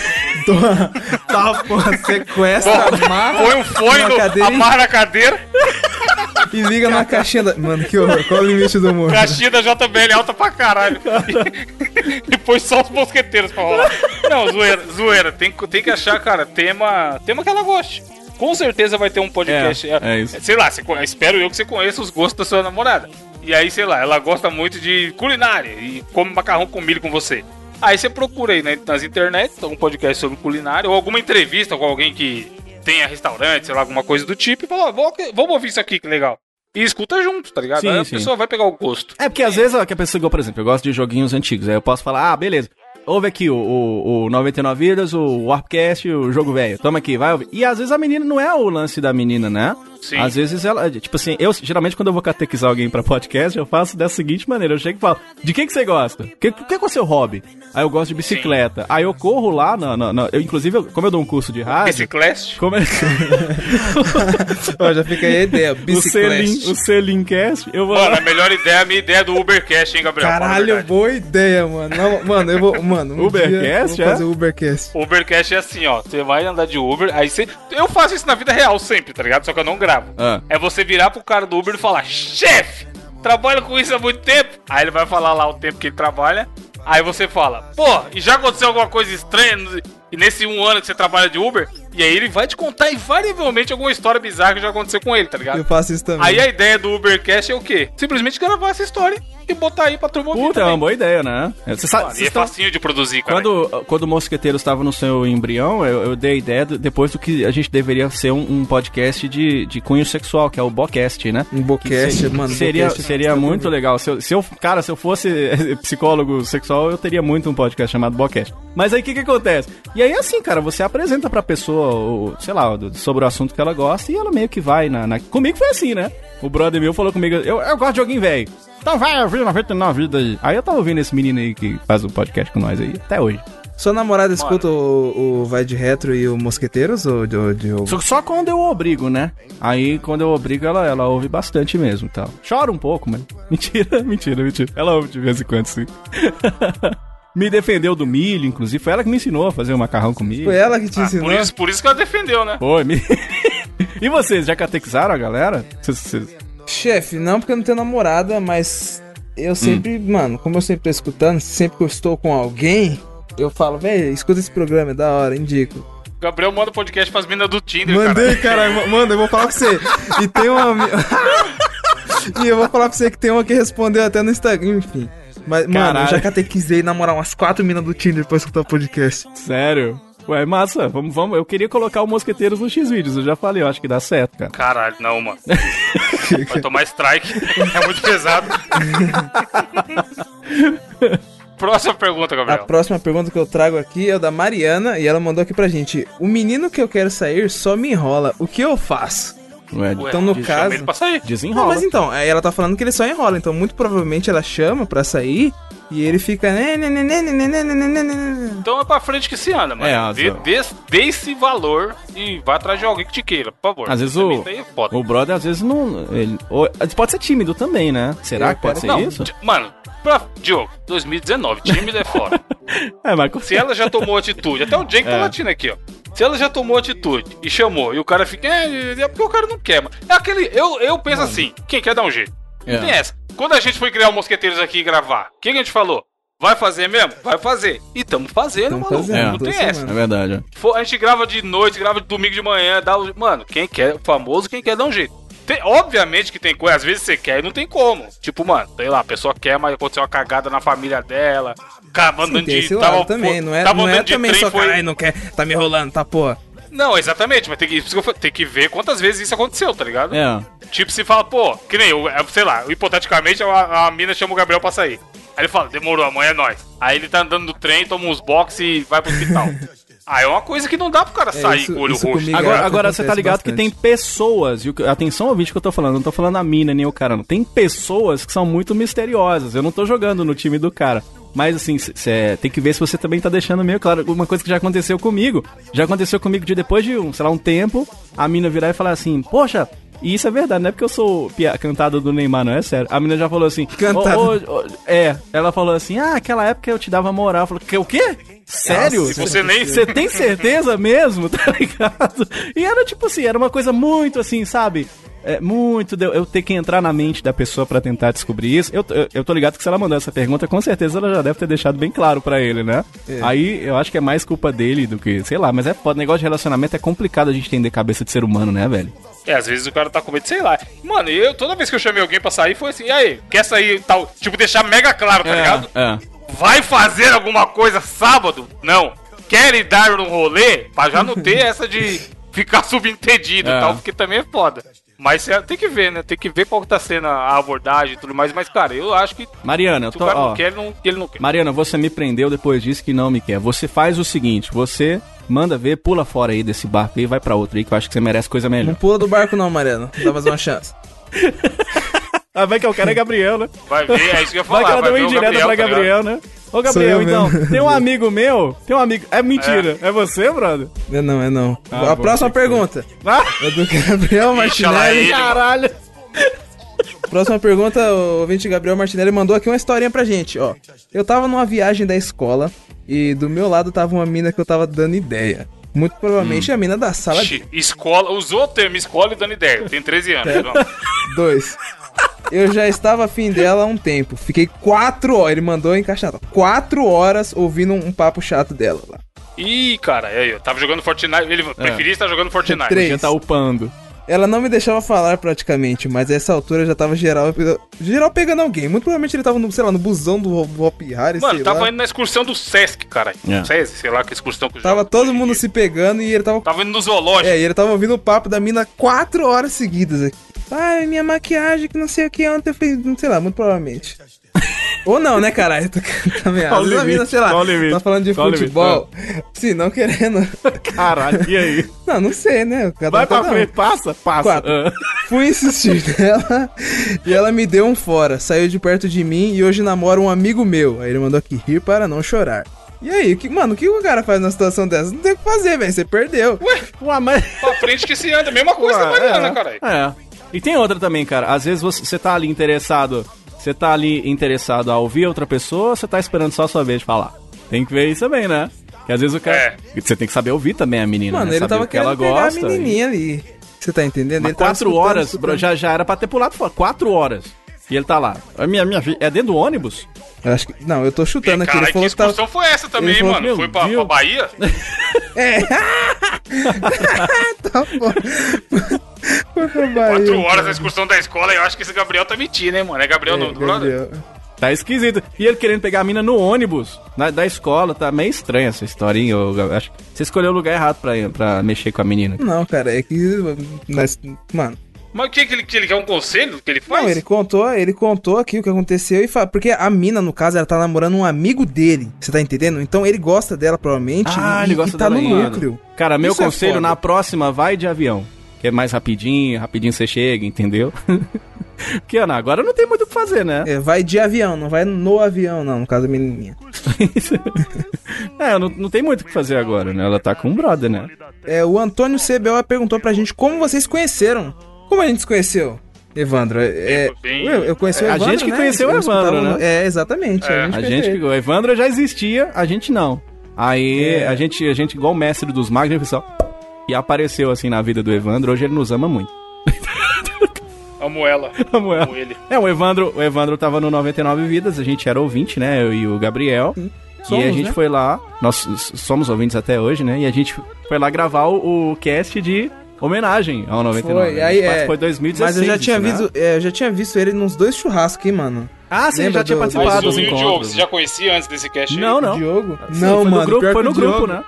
Tá, porra, sequestra, amarra Põe um fone, no, cadeira amarra na cadeira, e liga na caixinha da. Mano, que horror. Qual é o limite do humor? caixinha da JBL alta pra caralho. [LAUGHS] e põe só os mosqueteiros pra rolar. Não, zoeira, zoeira. Tem, que- tem que achar, cara, tema, tema que ela goste. Com certeza vai ter um podcast. É, é isso. Sei lá, você espero eu que você conheça os gostos da sua namorada. E aí, sei lá, ela gosta muito de culinária e come macarrão com milho com você. Aí você procura aí né, nas internet, algum podcast sobre culinária, ou alguma entrevista com alguém que tenha restaurante, sei lá, alguma coisa do tipo, e fala, vou- vamos ouvir isso aqui, que legal. E escuta junto, tá ligado? Sim, aí a sim. pessoa vai pegar o gosto. É porque às vezes ó, que a pessoa, igual, por exemplo, eu gosto de joguinhos antigos. Aí eu posso falar, ah, beleza. Ouve aqui o, o, o 99 Vidas, o Warpcast, o jogo velho. Toma aqui, vai ouvir. E às vezes a menina não é o lance da menina, né? Sim. Às vezes ela, tipo assim, eu geralmente quando eu vou catequizar alguém pra podcast, eu faço da seguinte maneira: eu chego e falo, de que, que você gosta? O que, que é o seu hobby? Aí eu gosto de bicicleta. Aí eu corro lá, na, na, na- eu, inclusive, eu- como eu dou um curso de rádio. Biciclete. Como é [LAUGHS] [LAUGHS] Ó, já fica aí a ideia. Bicicleta. o Selincast, eu vou Mano, a melhor ideia é a minha ideia do Ubercast, hein, Gabriel? Caralho, boa ideia, mano. Não, mano, eu vou. Mano, um Ubercast, dia é? fazer o Ubercast. Ubercast é assim, ó. Você vai andar de Uber, aí você. Eu faço isso na vida real sempre, tá ligado? Só que eu não gravo. Ah. É você virar pro cara do Uber e falar: chefe, trabalho com isso há muito tempo. Aí ele vai falar lá o tempo que ele trabalha. Aí você fala: pô, e já aconteceu alguma coisa estranha e nesse um ano que você trabalha de Uber? E aí ele vai te contar invariavelmente alguma história bizarra que já aconteceu com ele, tá ligado? Eu faço isso também. Aí a ideia do Ubercast é o quê? Simplesmente gravar essa história e botar aí pra turma ouvir Puta, é uma boa ideia, né? Você sabe, e é estão- facinho de produzir, cara. Quando, quando o Mosqueteiro estava no seu embrião, eu, eu dei a ideia do- depois do que a gente deveria ser um, um podcast de, de cunho sexual, que é o Bocast, né? Um Bocast, Se- mano. Seria, Bocast é seria muito legal. Se eu, se eu- cara, se eu fosse [LAUGHS] psicólogo sexual, eu teria muito um podcast chamado Bocast. Mas aí o que que acontece? E aí assim, cara, você apresenta pra pessoa, sei lá, do- sobre o assunto que ela gosta e ela meio que vai na, na- Comigo foi assim, né? O brother meu falou comigo, eu, eu gosto de joguinho velho. Então vai ouvir 99 vida aí. Aí eu tava ouvindo esse menino aí que faz o podcast com nós aí, até hoje. Sua namorada escuta o, o Vai de Retro e o Mosqueteiros ou de, de, de- Só, só quando eu obrigo, né? Aí quando eu obrigo, ela, ela ouve bastante mesmo tal. Chora um pouco, mas. [LAUGHS] Mentira, mentira, mentira. Ela ouve de vez em quando, sim. [LAUGHS] me defendeu do milho, inclusive. Foi ela que me ensinou a fazer o macarrão com milho. Foi ela que te Ah, ensinou? por, isso, por isso que ela defendeu, né? Foi, me... [LAUGHS] E vocês, já catequizaram a galera? Vocês- vocês- Chefe, não porque eu não tenho namorada, mas eu sempre, mano, como eu sempre tô escutando, sempre que eu estou com alguém, eu falo, velho, escuta esse programa, é da hora, indico. Gabriel manda podcast pras minas do Tinder, Mandei, cara. caralho, manda, eu vou falar pra você. E tem uma. [LAUGHS] e eu vou falar pra você que tem uma que respondeu até no Instagram, enfim. Mas, mano, eu Caralho. já catequizei namorar umas quatro minas do Tinder pra escutar o podcast. Sério? Ué, massa, vamos, vamos. Eu queria colocar o Mosqueteiros no X-Vídeos, eu já falei, eu acho que dá certo, cara. Caralho, não, mano. [LAUGHS] Vai tomar strike. É muito pesado. [LAUGHS] Próxima pergunta, A Gabriel. próxima pergunta que eu trago aqui é o da Mariana e ela mandou aqui pra gente: O menino que eu quero sair só me enrola, o que eu faço? Ué, então no caso. Ele pra sair. Desenrola. Não, mas então, ela tá falando que ele só enrola, então muito provavelmente ela chama pra sair e ele fica. Então é pra frente que se anda, mano. É, dê, dê, dê, esse valor e vá atrás de alguém que te queira, por favor. Às vezes o, o brother, às vezes não. Ele, pode ser tímido também, né? Será eu que pode ser não, isso? Mano, pra, Diogo, 2019, tímido é foda. [LAUGHS] É, mas Se ela já tomou atitude, até o Jake tá É. latindo aqui, ó. Se ela já tomou atitude e chamou, e o cara fica, é, é porque o cara não quer, mano. É aquele. Eu, eu penso assim, quem quer dar um jeito. Não É. tem essa. Quando a gente foi criar o Mosqueteiros aqui e gravar, o que, que a gente falou? Vai fazer mesmo? Vai fazer. E tamo fazendo, Tamo maluco. fazendo, não tem essa. É verdade. ó. For- A gente grava de noite, grava de domingo de manhã, dá. Mano, quem quer, o famoso, quem quer dá um jeito. Tem- obviamente que tem coisa, às vezes você quer e não tem como. Tipo, mano, sei lá, a pessoa quer, mas aconteceu uma cagada na família dela. Cara, Sim, andando de. tava- também, não é, tava não é também trem, só, foi- caralho, não quer, tá me enrolando, tá porra. Não, exatamente, mas tem que, tem que ver quantas vezes isso aconteceu, tá ligado? É. Tipo, se fala, pô, que nem eu, é, sei lá, hipoteticamente a, a mina chama o Gabriel pra sair. Aí ele fala, demorou, amanhã é nóis. Aí ele tá andando no trem, toma uns box e vai pro hospital. [LAUGHS] Aí é uma coisa que não dá pro cara sair isso- com o olho roxo. comigo Agora, é, agora você tá ligado que bastante. tem pessoas, e que- atenção ouvinte que eu tô falando, não tô falando a mina nem o cara, não. Tem pessoas que são muito misteriosas. Eu não tô jogando no time do cara. Mas assim, cê, tem que ver se você também tá deixando meio claro. Uma coisa que já aconteceu comigo. Já aconteceu comigo de depois de um, sei lá, um tempo, a mina virar e falar assim, poxa. E isso é verdade, não é porque eu sou pia- cantada do Neymar, não, é sério. A mina já falou assim. Cantada. "Ô, ô, ô", é, ela falou assim: ah, aquela época eu te dava moral. Eu falei, que, o quê? Sério? Se você nem. Você tem certeza mesmo, [LAUGHS] tá ligado? E era tipo assim, era uma coisa muito assim, sabe? É, muito eu- ter que entrar na mente da pessoa pra tentar descobrir isso. Eu, eu, eu tô ligado que se ela mandou essa pergunta, com certeza ela já deve ter deixado bem claro pra ele, né? Aí eu acho que é mais culpa dele do que, sei lá, mas é foda. Negócio de relacionamento é complicado a gente entender cabeça de ser humano, né, velho? É, às vezes o cara tá com medo, sei lá. Mano, eu toda vez que eu chamei alguém pra sair, foi assim, e aí, quer sair tal? Tipo, deixar mega claro, tá ligado? É. Vai fazer alguma coisa sábado? Não. Quer ir dar um rolê? Pra já não ter [LAUGHS] essa de ficar subentendido É. e tal, porque também é foda. Mas tem que ver, né? Tem que ver qual que tá sendo a abordagem e tudo mais. Mas, cara, eu acho que Mariana, eu se o tô, cara ó, não quer, ele não, ele não quer. Mariana, você me prendeu depois disso que não me quer. Você faz o seguinte, você manda ver, pula fora aí desse barco aí e vai pra outro aí, que eu acho que você merece coisa Não melhor. pula do barco não, Mariano. Dá mais uma chance. [LAUGHS] Ah, vai que eu quero é Gabriel, né? Vai ver, é isso que eu ia Vai falar. que ela deu uma o indireta pra tá? Gabriel, né? Ô, Gabriel, então, mesmo. tem um amigo meu, tem um amigo... É mentira, é, você, brother? É não, é não. Ah, a bom, próxima pergunta Ah, é do Gabriel Martinelli. ele. caralho. Próxima pergunta, o ouvinte Gabriel Martinelli mandou aqui uma historinha pra gente, ó. Eu tava numa viagem da escola e do meu lado tava uma mina que eu tava dando ideia. Muito provavelmente a mina da sala Ixi, Escola, usou o termo escola e dando ideia. Tem 13 anos. É. João. 2. Eu já estava afim dela há um tempo. Fiquei quatro horas. Ele mandou encaixado. Quatro horas ouvindo um, um papo chato dela lá. Ih, cara, aí, eu tava jogando Fortnite. Ele preferia estar jogando Fortnite. Três. Já tá upando. Ela não me deixava falar praticamente, mas a essa altura já tava geral, geral pegando alguém. Muito provavelmente ele tava no, sei lá, no busão do Hop Harry, Mano, sei tava lá. indo na excursão do Sesc, cara. É. SESI, sei lá que excursão que eu Tava todo mundo se pegando e ele tava. Tava indo no zoológico. É, e ele tava ouvindo o papo da mina quatro horas seguidas aqui. Ai, minha maquiagem, que não sei o que, ontem eu fiz. Sei lá, muito provavelmente. [LAUGHS] Ou não, né, caralho? Também. Qual Às vezes a mina, sei lá, tá falando de Qual futebol. Sim, não querendo. [LAUGHS] Caralho, e aí? Não, não sei, né? Cada Vai pra um. frente, passa, passa. Quatro. Ah. Fui insistir [LAUGHS] nela e ela me deu um fora. Saiu de perto de mim e hoje namora um amigo meu. Aí ele mandou aqui rir para não chorar. E aí, que, mano, o que o cara faz numa situação dessa? Não tem o que fazer, velho. Você perdeu. Ué, mas... Pra frente que se anda. Mesma coisa da Mariana, caralho. É. E tem outra também, cara. Às vezes você, tá ali interessado. Você tá ali interessado a ouvir outra pessoa ou você tá esperando só a sua vez de falar? Tem que ver isso também, né? Que às vezes o cara. É. Você tem que saber ouvir também a menina. Mano, né? ele Saber tava o que ela querendo pegar gosta. a menininha ali. Você tá entendendo? Mas Ele tava quatro escutando, horas, escutando. bro, já, já era pra ter pulado fora. Quatro horas. E ele tá lá. A minha, minha. É dentro do ônibus? Eu acho que, não, eu tô chutando aqui. Caralho, Ele que falou que tava... excursão foi essa também, falou, mano? Foi pra, pra Bahia? [LAUGHS] É. [LAUGHS] tá bom. Foi pra Bahia. Quatro horas cara. na excursão da escola eu acho que esse Gabriel tá mentindo, hein, mano? É Gabriel É, não? Gabriel. Tá esquisito. E ele querendo pegar a mina no ônibus na- da escola. Tá meio estranha essa historinha. Eu, eu acho que você escolheu o lugar errado pra, pra mexer com a menina. Não, cara, é que. mas, mano. Mas o que, que, ele, que ele quer? Um conselho que ele faz? Não, ele contou, ele contou aqui o que aconteceu e fala. Porque a mina, no caso, ela tá namorando um amigo dele. Você tá entendendo? Então ele gosta dela, provavelmente. Ah, e, ele gosta e tá dela no núcleo. Cara, meu Isso é conselho, foda. na próxima, vai de avião. Que é mais rapidinho, rapidinho você chega, entendeu? [LAUGHS] Porque, Ana, agora não tem muito o que fazer, né? É, vai de avião, não vai no avião, não, no caso da menininha. [LAUGHS] é, não, não tem muito o que fazer agora, né? Ela tá com um brother, né? É, o Antônio CBO perguntou pra gente como vocês se conheceram. Como a gente se conheceu? Evandro, é, Bem- eu, eu conheci o É, a Evandro, gente que né? conheceu o Evandro, né? É, exatamente. É. A gente, A gente, ele. o Evandro já existia, a gente não. Aí, É. a gente, a gente, igual o mestre dos magos, a gente só... E apareceu, assim, na vida do Evandro. Hoje ele nos ama muito. [LAUGHS] Amo ela. Amo ela. Amo ele. É, o Evandro, o Evandro tava no 99 Vidas, a gente era ouvinte, né? Eu e o Gabriel. Somos, e a gente né? foi lá, nós somos ouvintes até hoje, né? E a gente foi lá gravar o, o cast de homenagem ao 99. Foi, A aí é. em 2016. Mas eu já tinha isso, né? visto, é, eu já tinha visto ele nos dois churrascos, hein, mano. Ah, sim, Lembra já tinha do- participado o, dos e o Diogo, encontros. você já conhecia antes desse cast? aí? Não, não. Diogo? Sim, não, foi mano. no grupo, foi no Diogo- grupo, né?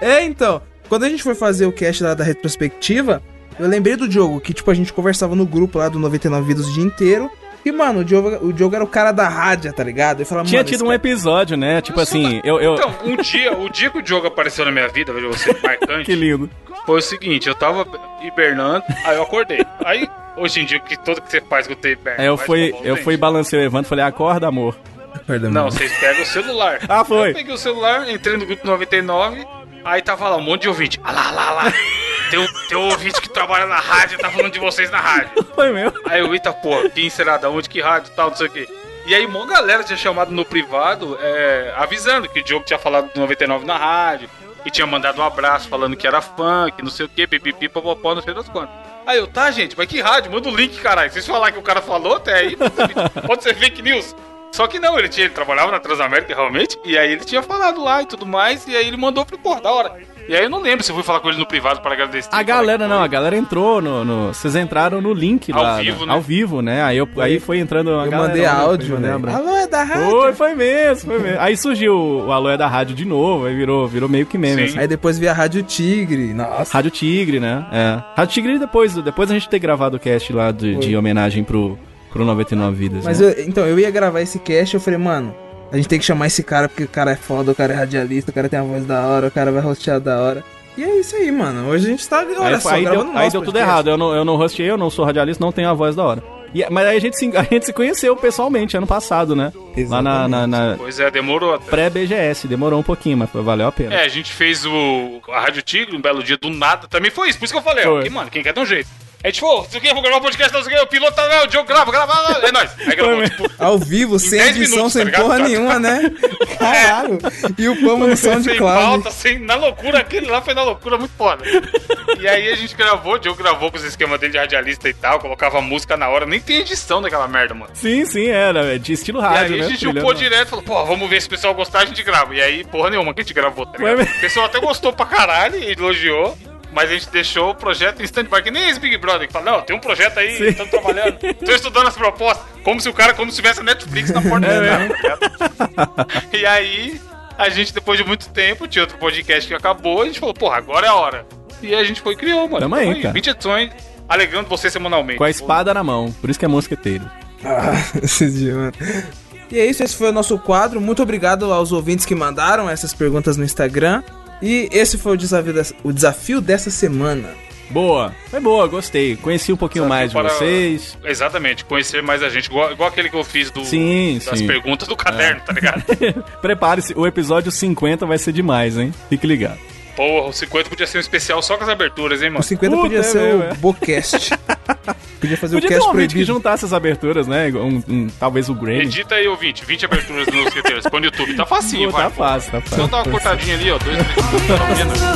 É, então. Quando a gente foi fazer o cast lá da retrospectiva, eu lembrei do Diogo, que tipo, a gente conversava no grupo lá do 99 Vidas o dia inteiro. E, mano, o Diogo, o Diogo era o cara da rádio, tá ligado? Eu falava, Tinha tido um cara- episódio, né? Tipo assim, eu. eu... Então, um dia, o dia que o Diogo apareceu na minha vida, veja você, [LAUGHS] marcante, que lindo. foi o seguinte, eu tava hibernando, aí eu acordei. Aí, hoje em dia, que tudo que você faz com o tempo Aí eu fui, eu fui balancei o Evandro e falei, acorda, amor. Acorda, Não, vocês pegam o celular. Ah, foi. Eu peguei o celular, entrei no grupo 99, aí tava lá um monte de ouvinte. Ah lá, lá, lá. Tem um, tem um ouvinte que trabalha na rádio, tá falando de vocês na rádio. [LAUGHS] Foi meu. Aí eu, eita porra, quem será? Da onde que rádio tal, não sei o quê. E aí, uma galera tinha chamado no privado, é, avisando que o Diogo tinha falado do 99 na rádio, e tinha mandado um abraço falando que era fã, que não sei o quê, pipipi, popopó, não sei das quantas. Aí eu, tá, gente, mas que rádio? Manda o link, caralho. Vocês falar que o cara falou até aí, [LAUGHS] pode ser, fake news. Só que não, ele, tinha, ele trabalhava na Transamérica realmente, e aí ele tinha falado lá e tudo mais, e aí ele mandou pro porra, da hora. E aí eu não lembro se eu fui falar com ele no privado para agradecer. A galera não, a galera entrou no. no- vocês entraram no link Ao lá. vivo, né? né? Ao vivo, né? Aí, eu, aí foi entrando a Eu galera, mandei né? áudio, né? Alô, é da rádio? Foi, foi mesmo, foi mesmo. Aí surgiu o Alô é da Rádio de novo, aí virou, virou meio que meme. Sim. assim. Aí depois vi a Rádio Tigre. Nossa. Rádio Tigre, né? É. Rádio Tigre depois, depois a gente ter gravado o cast lá de, de homenagem pro, pro 99 Vidas. Mas né? eu, então, eu ia gravar esse cast eu falei, mano, a gente tem que chamar esse cara porque o cara é foda, o cara é radialista, o cara tem a voz da hora, o cara vai rostear da hora. E é isso aí, mano. Hoje a gente tá, olha Aí, só, aí deu, aí deu tudo errado. Eu não, eu não hosteei, eu não sou radialista, não tenho a voz da hora. E- mas aí a gente, se, [LAUGHS] a gente se conheceu pessoalmente ano passado, né? Lá na, na- na Pois é, demorou até. pré-BGS. Demorou um pouquinho, mas foi- valeu a pena. É, a gente fez o a Rádio Tigre um belo dia do nada. Também foi isso, por isso que eu falei, ó. Que, mano, quem quer ter um jeito. A gente falou, isso aqui, eu vou gravar um podcast, não sei o que, o piloto tá, não, o Diogo grava, grava, é nóis. Aí gravou, tipo, Ao vivo, sem 10 edição, minutos, sem tá porra Tá. nenhuma, né? [LAUGHS] Caralho. E o Pama no sem SoundCloud. pauta, sem, na loucura, aquele lá foi na loucura muito foda. E aí a gente gravou, o Diogo gravou com os esquemas dele de radialista e tal, colocava música na hora, nem tem edição daquela merda, mano. Sim, sim, era. é De estilo E rádio, aí né? a gente trilha, upou né? direto, falou, pô, vamos ver se o pessoal gostar, a gente grava. E aí, porra nenhuma que a gente gravou, tá ligado? O pessoal até gostou pra caralho e elogiou. Mas a gente deixou o projeto em stand-by, que nem esse Big Brother, que fala, não, tem um projeto aí, Sim. estamos trabalhando, tô estudando as propostas, como se o cara, como se tivesse a Netflix na porta É dele? [LAUGHS] E aí, a gente, depois de muito tempo, tinha outro podcast que acabou, a gente falou, porra, agora é a hora. E aí a gente foi e criou, mano. Tamo aí, Então, cara. 20 edições, alegrando você semanalmente. Com a espada na mão. Por isso que é mosqueteiro. Ah, [LAUGHS] esse dia, mano. E é isso, esse foi o nosso quadro. Muito obrigado aos ouvintes que mandaram essas perguntas no Instagram. E esse foi o desafio, dessa, o desafio dessa semana. Boa. Foi boa, gostei. Conheci um pouquinho mais de Para- vocês. Exatamente, conhecer mais a gente, igual, igual aquele que eu fiz do, Sim, das sim. É. perguntas do caderno, tá ligado? [LAUGHS] Prepare-se, o episódio 50 vai ser demais, hein? Fique ligado. Porra, o 50 podia ser um especial só com as aberturas, hein, O mano? 50 Puta, podia é ser mesmo, o é. Bocast. [LAUGHS] Podia fazer Podia o ter um cast ouvinte que proibido. juntasse as aberturas, né? Um, um- talvez o Grammy. Edita aí, ouvinte, 20 aberturas dos mosqueteiros, põe no YouTube, tá facinho, Pô, vai. tá fácil, tá Só fácil. dá uma cortadinha ali, ó, dois, três, tá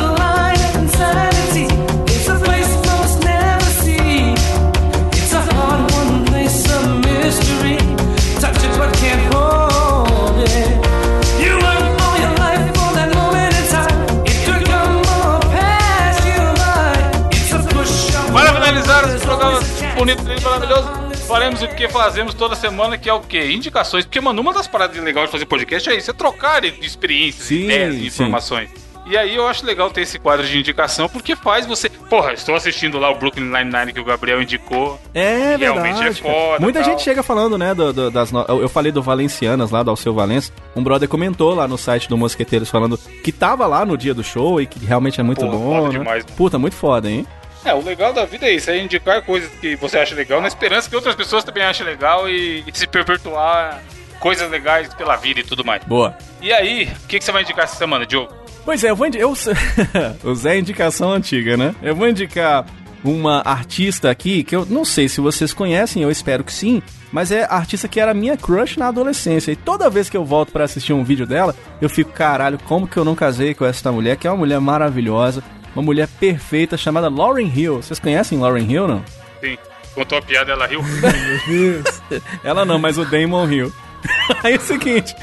Para finalizar esse programa bonito, lindo, maravilhoso, faremos o que fazemos toda semana, que é o quê? Indicações. Porque, mano, uma das paradas legais de fazer podcast é isso, é trocar de experiências, Sim, ideias e sim. informações. E aí eu acho legal ter esse quadro de indicação, porque faz você... Porra, estou assistindo lá o Brooklyn Nine-Nine que o Gabriel indicou. É Realmente verdade. é cara. foda, Muita tal. gente chega falando, né, do- do- das no- eu, falei do Valencianas lá, do Alceu Valença. Um brother comentou lá no site do Mosqueteiros falando que tava lá no dia do show e que realmente é muito Pô, bom. foda né? demais. Puta, muito foda, hein? É, o legal da vida é isso, é indicar coisas que você acha legal, na esperança que outras pessoas também achem legal e, e se perpetuar coisas legais pela vida e tudo mais. Boa. E aí, o que, que você vai indicar essa semana, Diogo? Pois é, eu vou indicar. Eu... o Zé é indicação antiga, né? Eu vou indicar uma artista aqui que eu não sei se vocês conhecem, eu espero que sim. Mas é a artista que era minha crush na adolescência. E toda vez que eu volto pra assistir um vídeo dela, eu fico, caralho, como que eu não casei com essa mulher, que é uma mulher maravilhosa, uma mulher perfeita chamada Lauren Hill. Vocês conhecem Lauren Hill, não? Sim, contou a piada, ela riu. [LAUGHS] Ela não, mas o Damon Hill. [LAUGHS] Aí é o seguinte,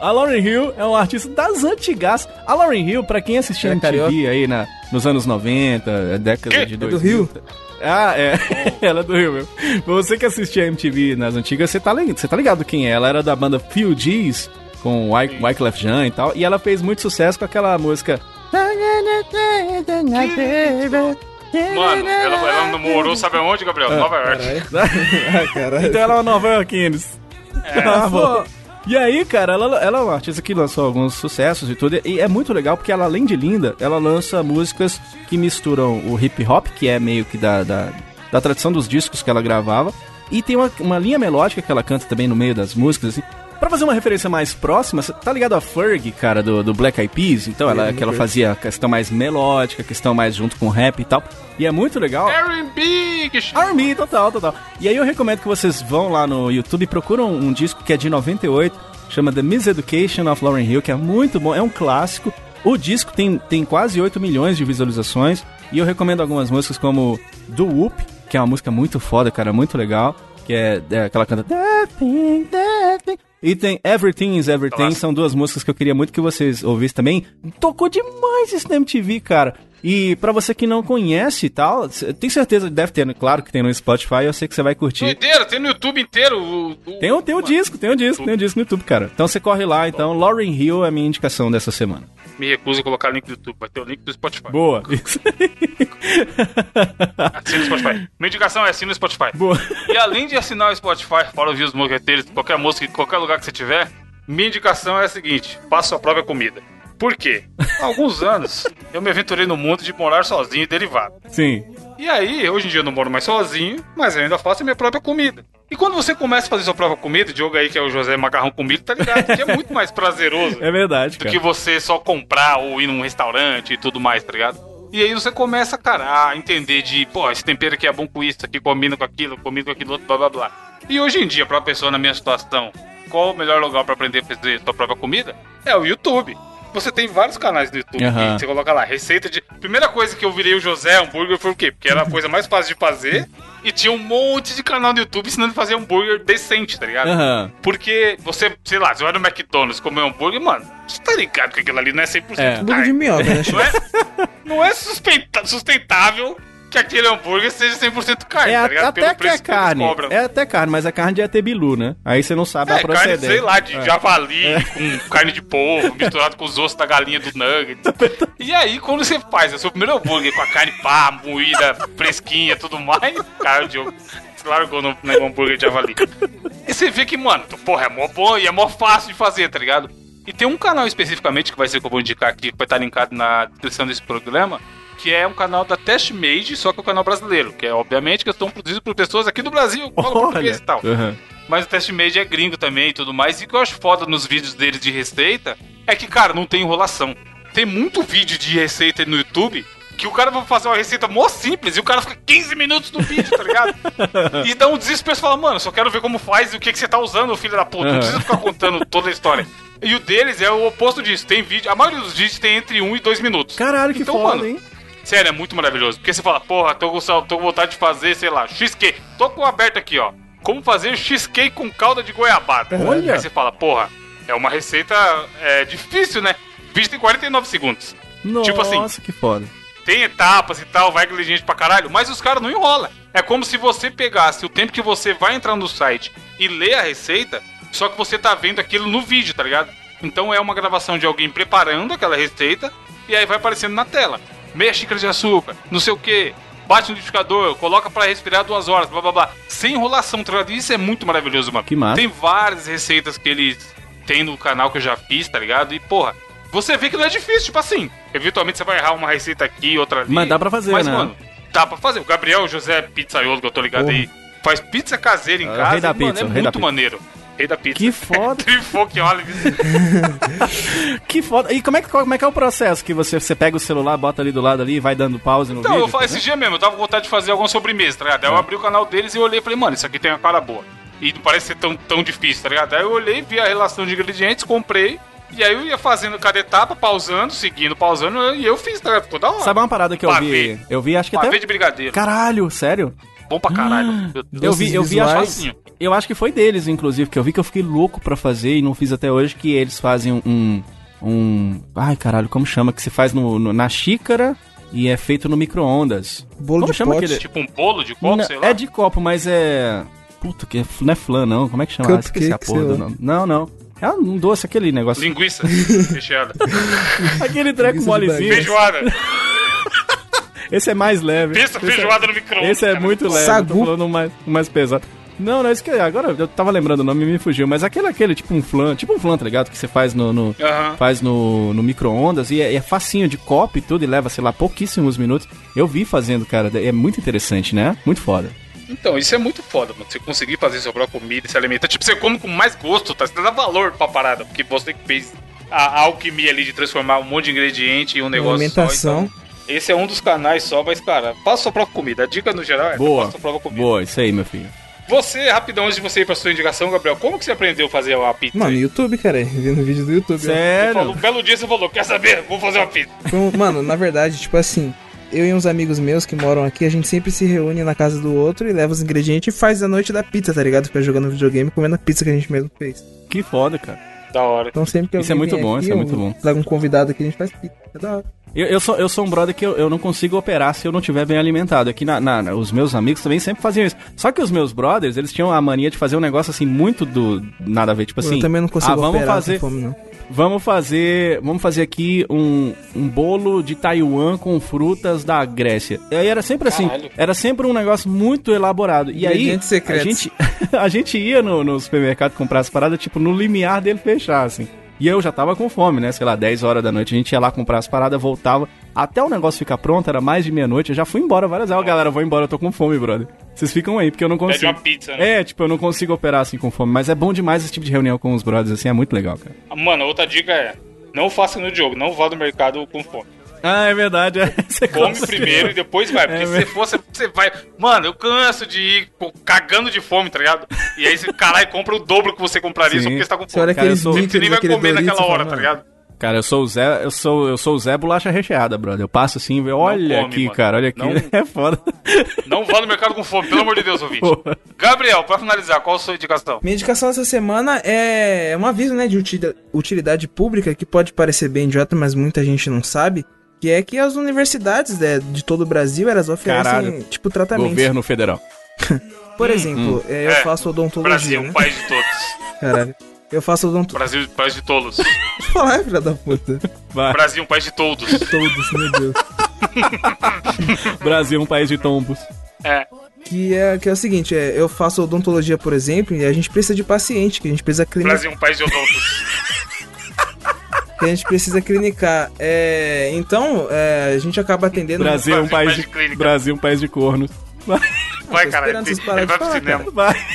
a Lauren Hill é uma artista das antigas. A Lauren Hill, pra quem assistia é MTV carioca? aí na, nos anos 90, década Quê? de É do 2000. Rio? Ah, é. [LAUGHS] ela é do Rio, meu. Pra você que assistia MTV nas antigas, você tá, ligado, você tá ligado quem é. Ela era da banda Fugees, com Wyc- Wyclef Jean e tal. E ela fez muito sucesso com aquela música... Mano, ela, ela namorou, sabe aonde, Gabriel? Nova York. [LAUGHS] Ah, caralho. Então ela é uma Nova Yorkines. [LAUGHS] Ah, bom. E aí, cara, ela, ela é uma artista que lançou alguns sucessos e tudo. E é muito legal porque ela, além de linda, ela lança músicas que misturam o hip hop, que é meio que da, da, da tradição dos discos que ela gravava. E tem uma, uma linha melódica que ela canta também no meio das músicas, assim. Pra fazer uma referência mais próxima, tá ligado a Ferg, cara, do, do Black Eyed Peas? Então, ela, que ela fazia a questão mais melódica, a questão mais junto com rap e tal. E é muito legal. R&B, Army, total, total. E aí eu recomendo que vocês vão lá no YouTube e procuram um disco que é de 98, chama The Miseducation of Lauren Hill, que é muito bom, é um clássico. O disco tem, tem quase 8 milhões de visualizações e eu recomendo algumas músicas como Do Whoop, que é uma música muito foda, cara, muito legal, que é, é aquela canta That thing, that thing. E tem Everything is Everything, Nossa. são duas músicas que eu queria muito que vocês ouvissem também. Tocou demais isso na MTV, cara. E pra você que não conhece e tal, tem certeza, deve ter, né? claro que tem no Spotify, eu sei que você vai curtir. Doideira, tem no YouTube inteiro. O, o- Tem o, tem o disco, tem o disco, tem o disco no YouTube, cara. Então você corre lá, então. Lauren Hill é a minha indicação dessa semana. Me recuso a colocar o link do YouTube, vai ter o link do Spotify. Boa. [LAUGHS] Assina o Spotify. Minha indicação é assina o Spotify. Boa. E além de assinar o Spotify para ouvir os moqueteiros, qualquer música, em qualquer lugar que você tiver, minha indicação é a seguinte: faça sua própria comida. Por quê? Há alguns anos eu me aventurei no mundo de morar sozinho e derivado. Sim. E aí, hoje em dia eu não moro mais sozinho, mas eu ainda faço a minha própria comida. E quando você começa a fazer sua própria comida, o Diogo aí, que é o José Macarrão Comigo, tá ligado? Que é muito mais prazeroso [LAUGHS] É verdade, do cara. que você só comprar ou ir num restaurante e tudo mais, tá ligado? E aí você começa, cara, a entender de, pô, esse tempero aqui é bom com isso, aqui combina com aquilo, combina com aquilo outro, blá blá blá. E hoje em dia, pra uma pessoa na minha situação, qual o melhor lugar pra aprender a fazer sua própria comida? É o YouTube. Você tem vários canais no YouTube que você coloca lá, receita de. Primeira coisa que eu virei o José hambúrguer foi o quê? Porque era a coisa mais fácil de fazer e tinha um monte de canal no YouTube ensinando a fazer hambúrguer decente, tá ligado? Aham. Porque você, sei lá, você vai no McDonald's comer um hambúrguer, mano, você tá ligado que aquilo ali não é 100% É. Bolo de minhoca, né? Não é, não é suspeita- sustentável que aquele hambúrguer seja 100% carne, É tá a- ligado? até que é que carne. cobram. É até carne, mas a carne de ET Bilu, né? Aí você não sabe a É, carne, procedência. sei lá, de É. javali, com carne de polvo, misturado com os ossos da galinha do nugget. E aí, quando você faz o seu primeiro hambúrguer com a carne pá, moída, fresquinha, tudo mais, cara, o Diogo se largou no, no hambúrguer de javali. E você vê que, mano, porra, é mó bom e é mó fácil de fazer, tá ligado? E tem um canal especificamente que vai ser que eu vou indicar aqui, que vai estar linkado na descrição desse programa, que é um canal da Testmade, só que é um canal brasileiro, que é obviamente que estão produzidos por pessoas aqui do Brasil, falam português e tal. Aham. Mas o Testmade é gringo também e tudo mais. E o que eu acho foda nos vídeos deles de receita é que, cara, não tem enrolação. Tem muito vídeo de receita no YouTube que o cara vai fazer uma receita mó simples e o cara fica 15 minutos no vídeo, tá ligado? [LAUGHS] e dá um desespero e fala, mano, só quero ver como faz e o que, que você tá usando, filho da puta. Não precisa ficar contando toda a história. E o deles é o oposto disso. Tem vídeo, a maioria dos vídeos tem entre 1 e 2 minutos. Caralho, que Então, foda, mano, hein? Sério, é muito maravilhoso. Porque você fala, porra, tô com, tô com vontade de fazer, sei lá, cheesecake. Tô com o aberto aqui, ó. Como fazer cheesecake com calda de goiabada. Olha! Aí você fala, porra, é uma receita é, difícil, né? O vídeo tem 49 segundos. Nossa, Tipo assim, que foda. Tem etapas e tal, vai inteligente pra caralho, mas os caras não enrolam. É como se você pegasse o tempo que você vai entrar no site e ler a receita, só que você tá vendo aquilo no vídeo, tá ligado? Então é uma gravação de alguém preparando aquela receita e aí vai aparecendo na tela. Meia xícara de açúcar, não sei o que, bate no liquidificador, coloca pra respirar duas horas, blá blá blá. Sem enrolação, tá ligado? Isso é muito maravilhoso, mano. Que massa. Tem várias receitas que eles têm no canal que eu já fiz, tá ligado? E porra, você vê que não é difícil, tipo assim. Eventualmente você vai errar uma receita aqui, outra ali. Mas dá pra fazer, Mas, né? mano, dá pra fazer. O Gabriel José Pizzaiolo, que eu tô ligado Porra. aí, faz pizza caseira em É casa. rei da e, mano, pizza, é o rei da muito pizza. Rei da pizza. Que foda. [LAUGHS] Trifou que olha. [LAUGHS] Que foda. E como é que, como é que é o processo? Que você, você pega o celular, bota ali do lado ali e vai dando pause no Então, vídeo? eu falei, tá esse dia mesmo, eu tava com vontade de fazer alguma sobremesa, tá ligado? Aí eu abri o canal deles e olhei e falei, mano, isso aqui tem uma cara boa. E não parece ser tão, tão difícil, tá ligado? Aí eu olhei, vi a relação de ingredientes, comprei. E aí eu ia fazendo cada etapa, pausando, seguindo, pausando, e eu fiz, tá ligado? Ficou da hora. Sabe uma parada que eu Pavê. vi? Eu vi, acho que Pavê até... de brigadeiro. Caralho, sério? Bom pra caralho. Meu Deus. Eu vi, eu vi, acho, Facinho. eu acho que foi deles, inclusive, que eu vi que eu fiquei louco pra fazer e não fiz até hoje, que eles fazem um... um ai, caralho, como chama? Que se faz no, no- na xícara e é feito no micro-ondas. Bolo Como de chama pote. aquele- Tipo um bolo de copo, Não, sei lá. É de copo, mas é... Puta, que é- não é flan, não. Como é que chama? Ah, esqueci a Cupcake, porra do nome. Não, não. É um doce, aquele negócio. Linguiça [LAUGHS] recheada. Aquele treco molezinho. Feijoada. [LAUGHS] Esse é mais leve. Pensa Esse feijoada no micro-ondas. Esse é cara. muito leve. Sagu. Tô falando mais, mais pesado. Não, não, isso que agora eu tava lembrando o nome e me fugiu, mas aquele aquele tipo um flan, tipo um flan, tá ligado? Que você faz no, no- Aham. faz no, no micro-ondas e é, é facinho de copo e tudo e leva, sei lá, pouquíssimos minutos. Eu vi fazendo, cara, é muito interessante, né? Muito foda. Então, isso é muito foda, mano. Você conseguir fazer sua própria comida e se alimentar. Tipo, você come com mais gosto, tá? Você dá valor pra parada. Porque você que fez a, a alquimia ali de transformar um monte de ingrediente em um negócio Alimentação. só. Então, esse é um dos canais só, mas, cara, faça sua própria comida. A dica no geral é Boa. faça sua própria comida. Boa, isso aí, meu filho. Você, rapidão, antes de você ir pra sua indicação, Gabriel, como que você aprendeu a fazer a pizza? Mano, aí? YouTube, cara. Vendo vídeo do YouTube. falou, Sério? um belo dia você falou, quer saber? Vou fazer uma pizza. Um- Mano, na verdade, tipo assim, eu e uns amigos meus que moram aqui, a gente sempre se reúne na casa do outro e leva os ingredientes e faz a noite da pizza, tá ligado? Fica jogando videogame comendo a pizza que a gente mesmo fez. Que foda, cara. Da hora. Então sempre que Isso é muito bom, aqui, isso é eu muito bom. Trago um convidado aqui, a gente faz pizza. É da hora. Eu, eu sou, eu sou um brother que eu, eu não consigo operar se eu não tiver bem alimentado. Aqui na, na- na- os meus amigos também sempre faziam isso. Só que os meus brothers, eles tinham a mania de fazer um negócio assim muito do nada a ver, tipo assim. eu também não consigo ah, vamos operar fazer, com fome, não. Vamos fazer, vamos fazer aqui um, um bolo de Taiwan com frutas da Grécia. E aí era sempre assim, Caralho. era sempre um negócio muito elaborado. E aí a gente [LAUGHS] a gente ia no, no supermercado comprar as paradas tipo no limiar dele fechar assim. E eu já tava com fome, né? Sei lá, 10 horas da noite. A gente ia lá comprar as paradas, voltava. Até o negócio ficar pronto, era mais de meia-noite. Eu já fui embora várias vezes. Ó, galera, eu vou embora, eu tô com fome, brother. Vocês ficam aí, porque eu não Pede consigo. uma pizza, né? É, tipo, eu não consigo operar assim com fome. Mas é bom demais esse tipo de reunião com os brothers, assim, é muito legal, cara. Mano, outra dica é: não faça no jogo, não vá no mercado com fome. Ah, é verdade. É. [LAUGHS] Você Come primeiro e depois vai. Porque É se você for, você, vai. Mano, eu canso de ir pô, cagando de fome, tá ligado? E aí você, caralho, compra o dobro que você compraria Sim. só porque você tá com Você olha fome. Cara, eu aqueles Você nem vai comer Doritos, naquela hora, tá "Mano, ligado? Cara, eu sou o Zé, eu sou, eu sou o Zé Bolacha Recheada, brother. Eu passo assim, e olha come, aqui, mano. cara, olha aqui. Não- [LAUGHS] É foda. Não vá no mercado com fome, pelo amor de Deus, ouvinte. Porra. Gabriel, pra finalizar, qual a sua indicação? Minha indicação essa semana é um aviso, né, de utilidade, utilidade pública que pode parecer bem idiota, mas muita gente não sabe, que é que as universidades né, de todo o Brasil, elas oferecem, Caralho. tipo, tratamentos. Governo federal. [LAUGHS] Por exemplo, é, eu É, faço odontologia, Brasil, né? país de todos. Caralho. Eu faço odontologia. Brasil, país de tolos. [LAUGHS] Falar, filha da puta. Vai. Brasil, país de todos. [LAUGHS] Todos, meu Deus. Brasil, um país de tombos. É. Que é, que é o seguinte, é, eu faço odontologia, por exemplo, e a gente precisa de paciente, que a gente precisa clinicar. Brasil, um país de odontos. Que a gente precisa clinicar. É, então, é, a gente acaba atendendo. Brasil, um Brasil, país país de de clínica. Brasil, um país de cornos. Vai. Cara. Ele, ele vai pro falar, cinema. Vai.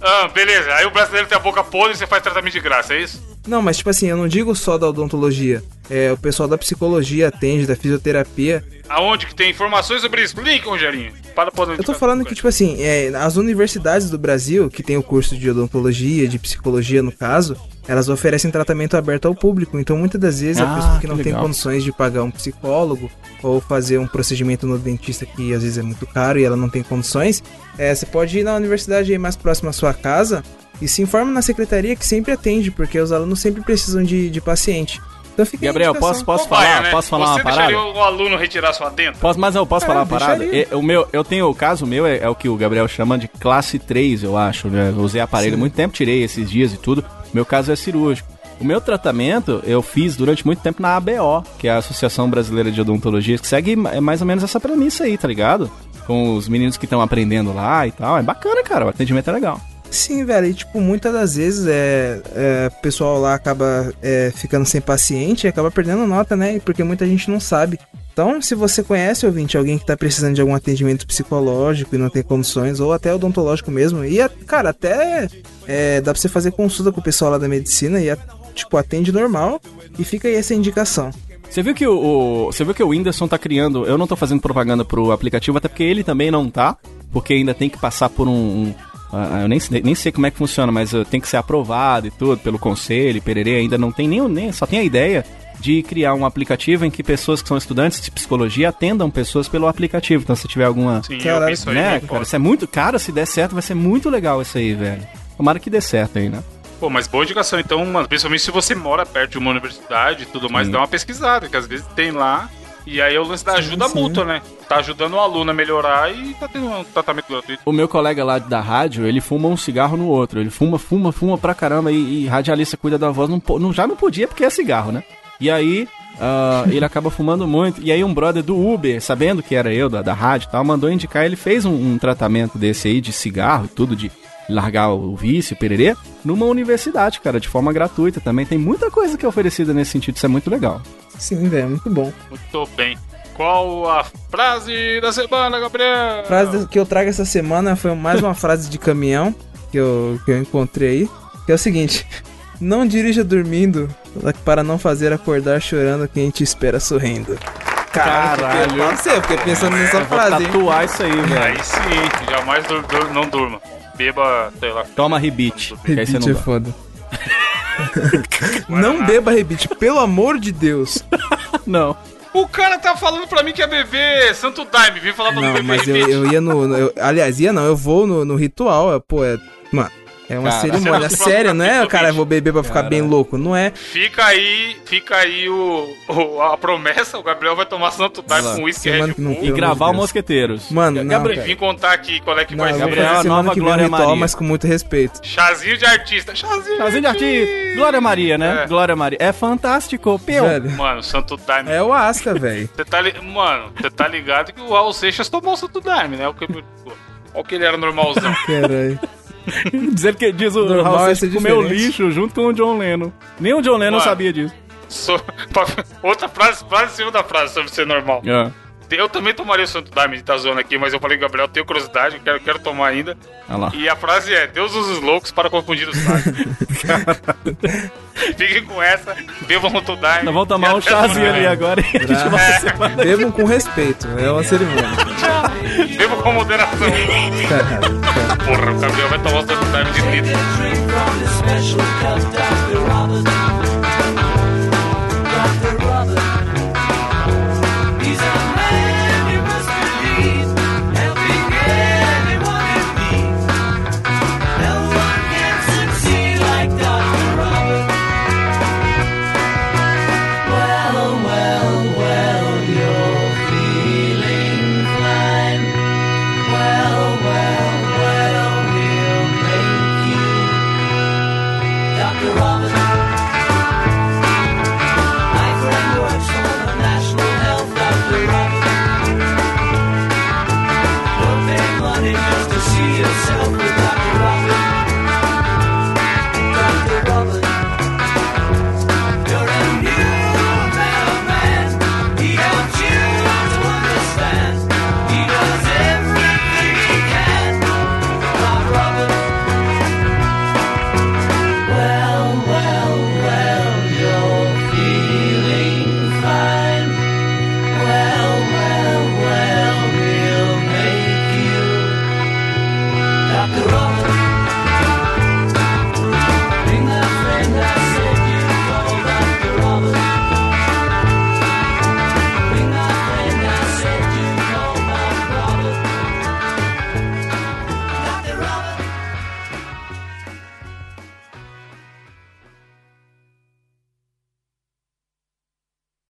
Ah, beleza. Aí o brasileiro tem a boca podre e você faz tratamento de graça, é isso? Não, mas tipo assim, eu não digo só da odontologia. É, o pessoal da psicologia atende, da fisioterapia. Aonde que tem informações sobre isso? Link, Rogerinho. Para poder Eu tô falando que, tipo assim, é, as universidades do Brasil, que tem o curso de odontologia, de psicologia no caso, elas oferecem tratamento aberto ao público. Então, muitas das vezes, Ah, a pessoa que que não tem legal. condições de pagar um psicólogo ou fazer um procedimento no dentista que às vezes é muito caro e ela não tem condições, é, você pode ir na universidade aí mais próxima à sua casa e se informa na secretaria que sempre atende, porque os alunos sempre precisam de, de paciente. Então, fica Gabriel, posso, posso falar? né? Posso falar Você uma parada? o aluno retirar sua denta? Posso, mas eu posso É, falar uma parada? o meu, eu tenho o caso meu é, é o que o Gabriel chama de classe 3, eu acho, né? Eu usei aparelho há muito tempo, tirei esses dias e tudo. Meu caso é cirúrgico. O meu tratamento eu fiz durante muito tempo na ABO, que é a Associação Brasileira de Odontologia, que segue é mais ou menos essa premissa aí, tá ligado? Com os meninos que estão aprendendo lá e tal. É bacana, cara. O atendimento é legal. Sim, velho, e tipo, muitas das vezes é, é, o pessoal lá acaba é, ficando sem paciente e acaba perdendo nota, né? Porque muita gente não sabe. Então, se você conhece, ouvinte, alguém que tá precisando de algum atendimento psicológico e não tem condições, ou até odontológico mesmo, e, cara, até é, dá pra você fazer consulta com o pessoal lá da medicina e, tipo, atende normal e fica aí essa indicação. Você viu que o, você viu que o Whindersson tá criando, eu não tô fazendo propaganda pro aplicativo, até porque ele também não tá, porque ainda tem que passar por um, eu nem, sei- nem sei como é que funciona, mas uh, tem que ser aprovado e tudo pelo conselho, pererê, ainda não tem nem, nem só tem a ideia de criar um aplicativo em que pessoas que são estudantes de psicologia atendam pessoas pelo aplicativo. Então se tiver alguma, Sim, vi isso aí. né, né, cara, isso é muito, cara, se der certo vai ser muito legal isso aí, velho. Tomara que dê certo aí, né? Pô, mas boa indicação, então, mano, principalmente se você mora perto de uma universidade e tudo mais, Sim. dá uma pesquisada, que às vezes tem lá. E aí é o lance da ajuda sim. mútua, né? Tá ajudando o aluno a melhorar e tá tendo um tratamento gratuito. O meu colega lá da rádio, ele fuma um cigarro no outro. Ele fuma, fuma, fuma pra caramba e, e radialista cuida da voz. Não, não- já não podia porque é cigarro, né? E aí, ah, ele acaba fumando muito. E aí, um brother do Uber, sabendo que era eu, da, da rádio e tal, mandou indicar. Ele fez um, um tratamento desse aí de cigarro e tudo, de largar o vício, pererê, numa universidade, cara, de forma gratuita também. Tem muita coisa que é oferecida nesse sentido. Isso é muito legal. Sim, velho, muito bom. Muito bem. Qual a frase da semana, Gabriel? A frase que eu trago essa semana foi mais uma frase de caminhão que eu, que eu encontrei aí, que é o seguinte: [LAUGHS] Não dirija dormindo para não fazer acordar chorando quem te espera sorrindo. Caralho. Eu não sei, eu fiquei pensando nessa Eu vou frase, hein? tatuar isso aí, velho. Aí sim, jamais dur- dur- não durma. Beba, sei lá. Toma rebite. que aí você Rebite não é foda. [LAUGHS] não beba rebite, pelo amor de Deus. [LAUGHS] Não. O cara tá falando pra mim que é beber Santo Daime. Vim falar pra Não, beber mas eu, eu ia no. no- eu- aliás, ia não, eu vou no, no ritual. é, Pô, é. Mano, é uma Cara, cerimônia você- séria, não é? Cara, eu vou beber pra ficar bem louco. Não é. Fica aí, fica aí o, o- a promessa. O Gabriel vai tomar Santo Daime com uísque Red Bull. E gravar o. Mosqueteiros. Mano, não, Gabriel, cara. Vim contar aqui qual é que Não, vai ser. Gabriel, a nova que Glória ritual, Maria. mas com muito respeito. Chazinho de artista. Chazinho, Chazinho de artista. Glória Maria, né? É. Glória Maria. É fantástico, peu. Velho. Mano, Santo Daime. É o Asca, velho. Você tá li... Mano, você tá ligado que o Raul Seixas tomou o Santo Daime, né? O que... Olha que ele era normalzão. [LAUGHS] Caralho. [LAUGHS] Dizer que diz o Normal Raul é Seixas comeu lixo junto com o John Lennon. Nem o John Lennon Mano. sabia disso. Sou- [LAUGHS] Outra frase, frase em cima da frase sobre ser normal. Ah, Eu também tomaria o Santo Daime de tá zoando aqui, mas eu falei, Gabriel, tenho curiosidade, eu quero, quero tomar ainda. E a frase é: Deus usa os loucos para confundir os sábios. [LAUGHS] Fiquem com essa, bebam o Santo Daime. Nós vamos tomar um chazinho ali agora e a gente vai semana Bebam com respeito. É uma cerimônia. Bebam com moderação. [LAUGHS] Porra, o Gabriel vai tomar o Santo Daime de litro.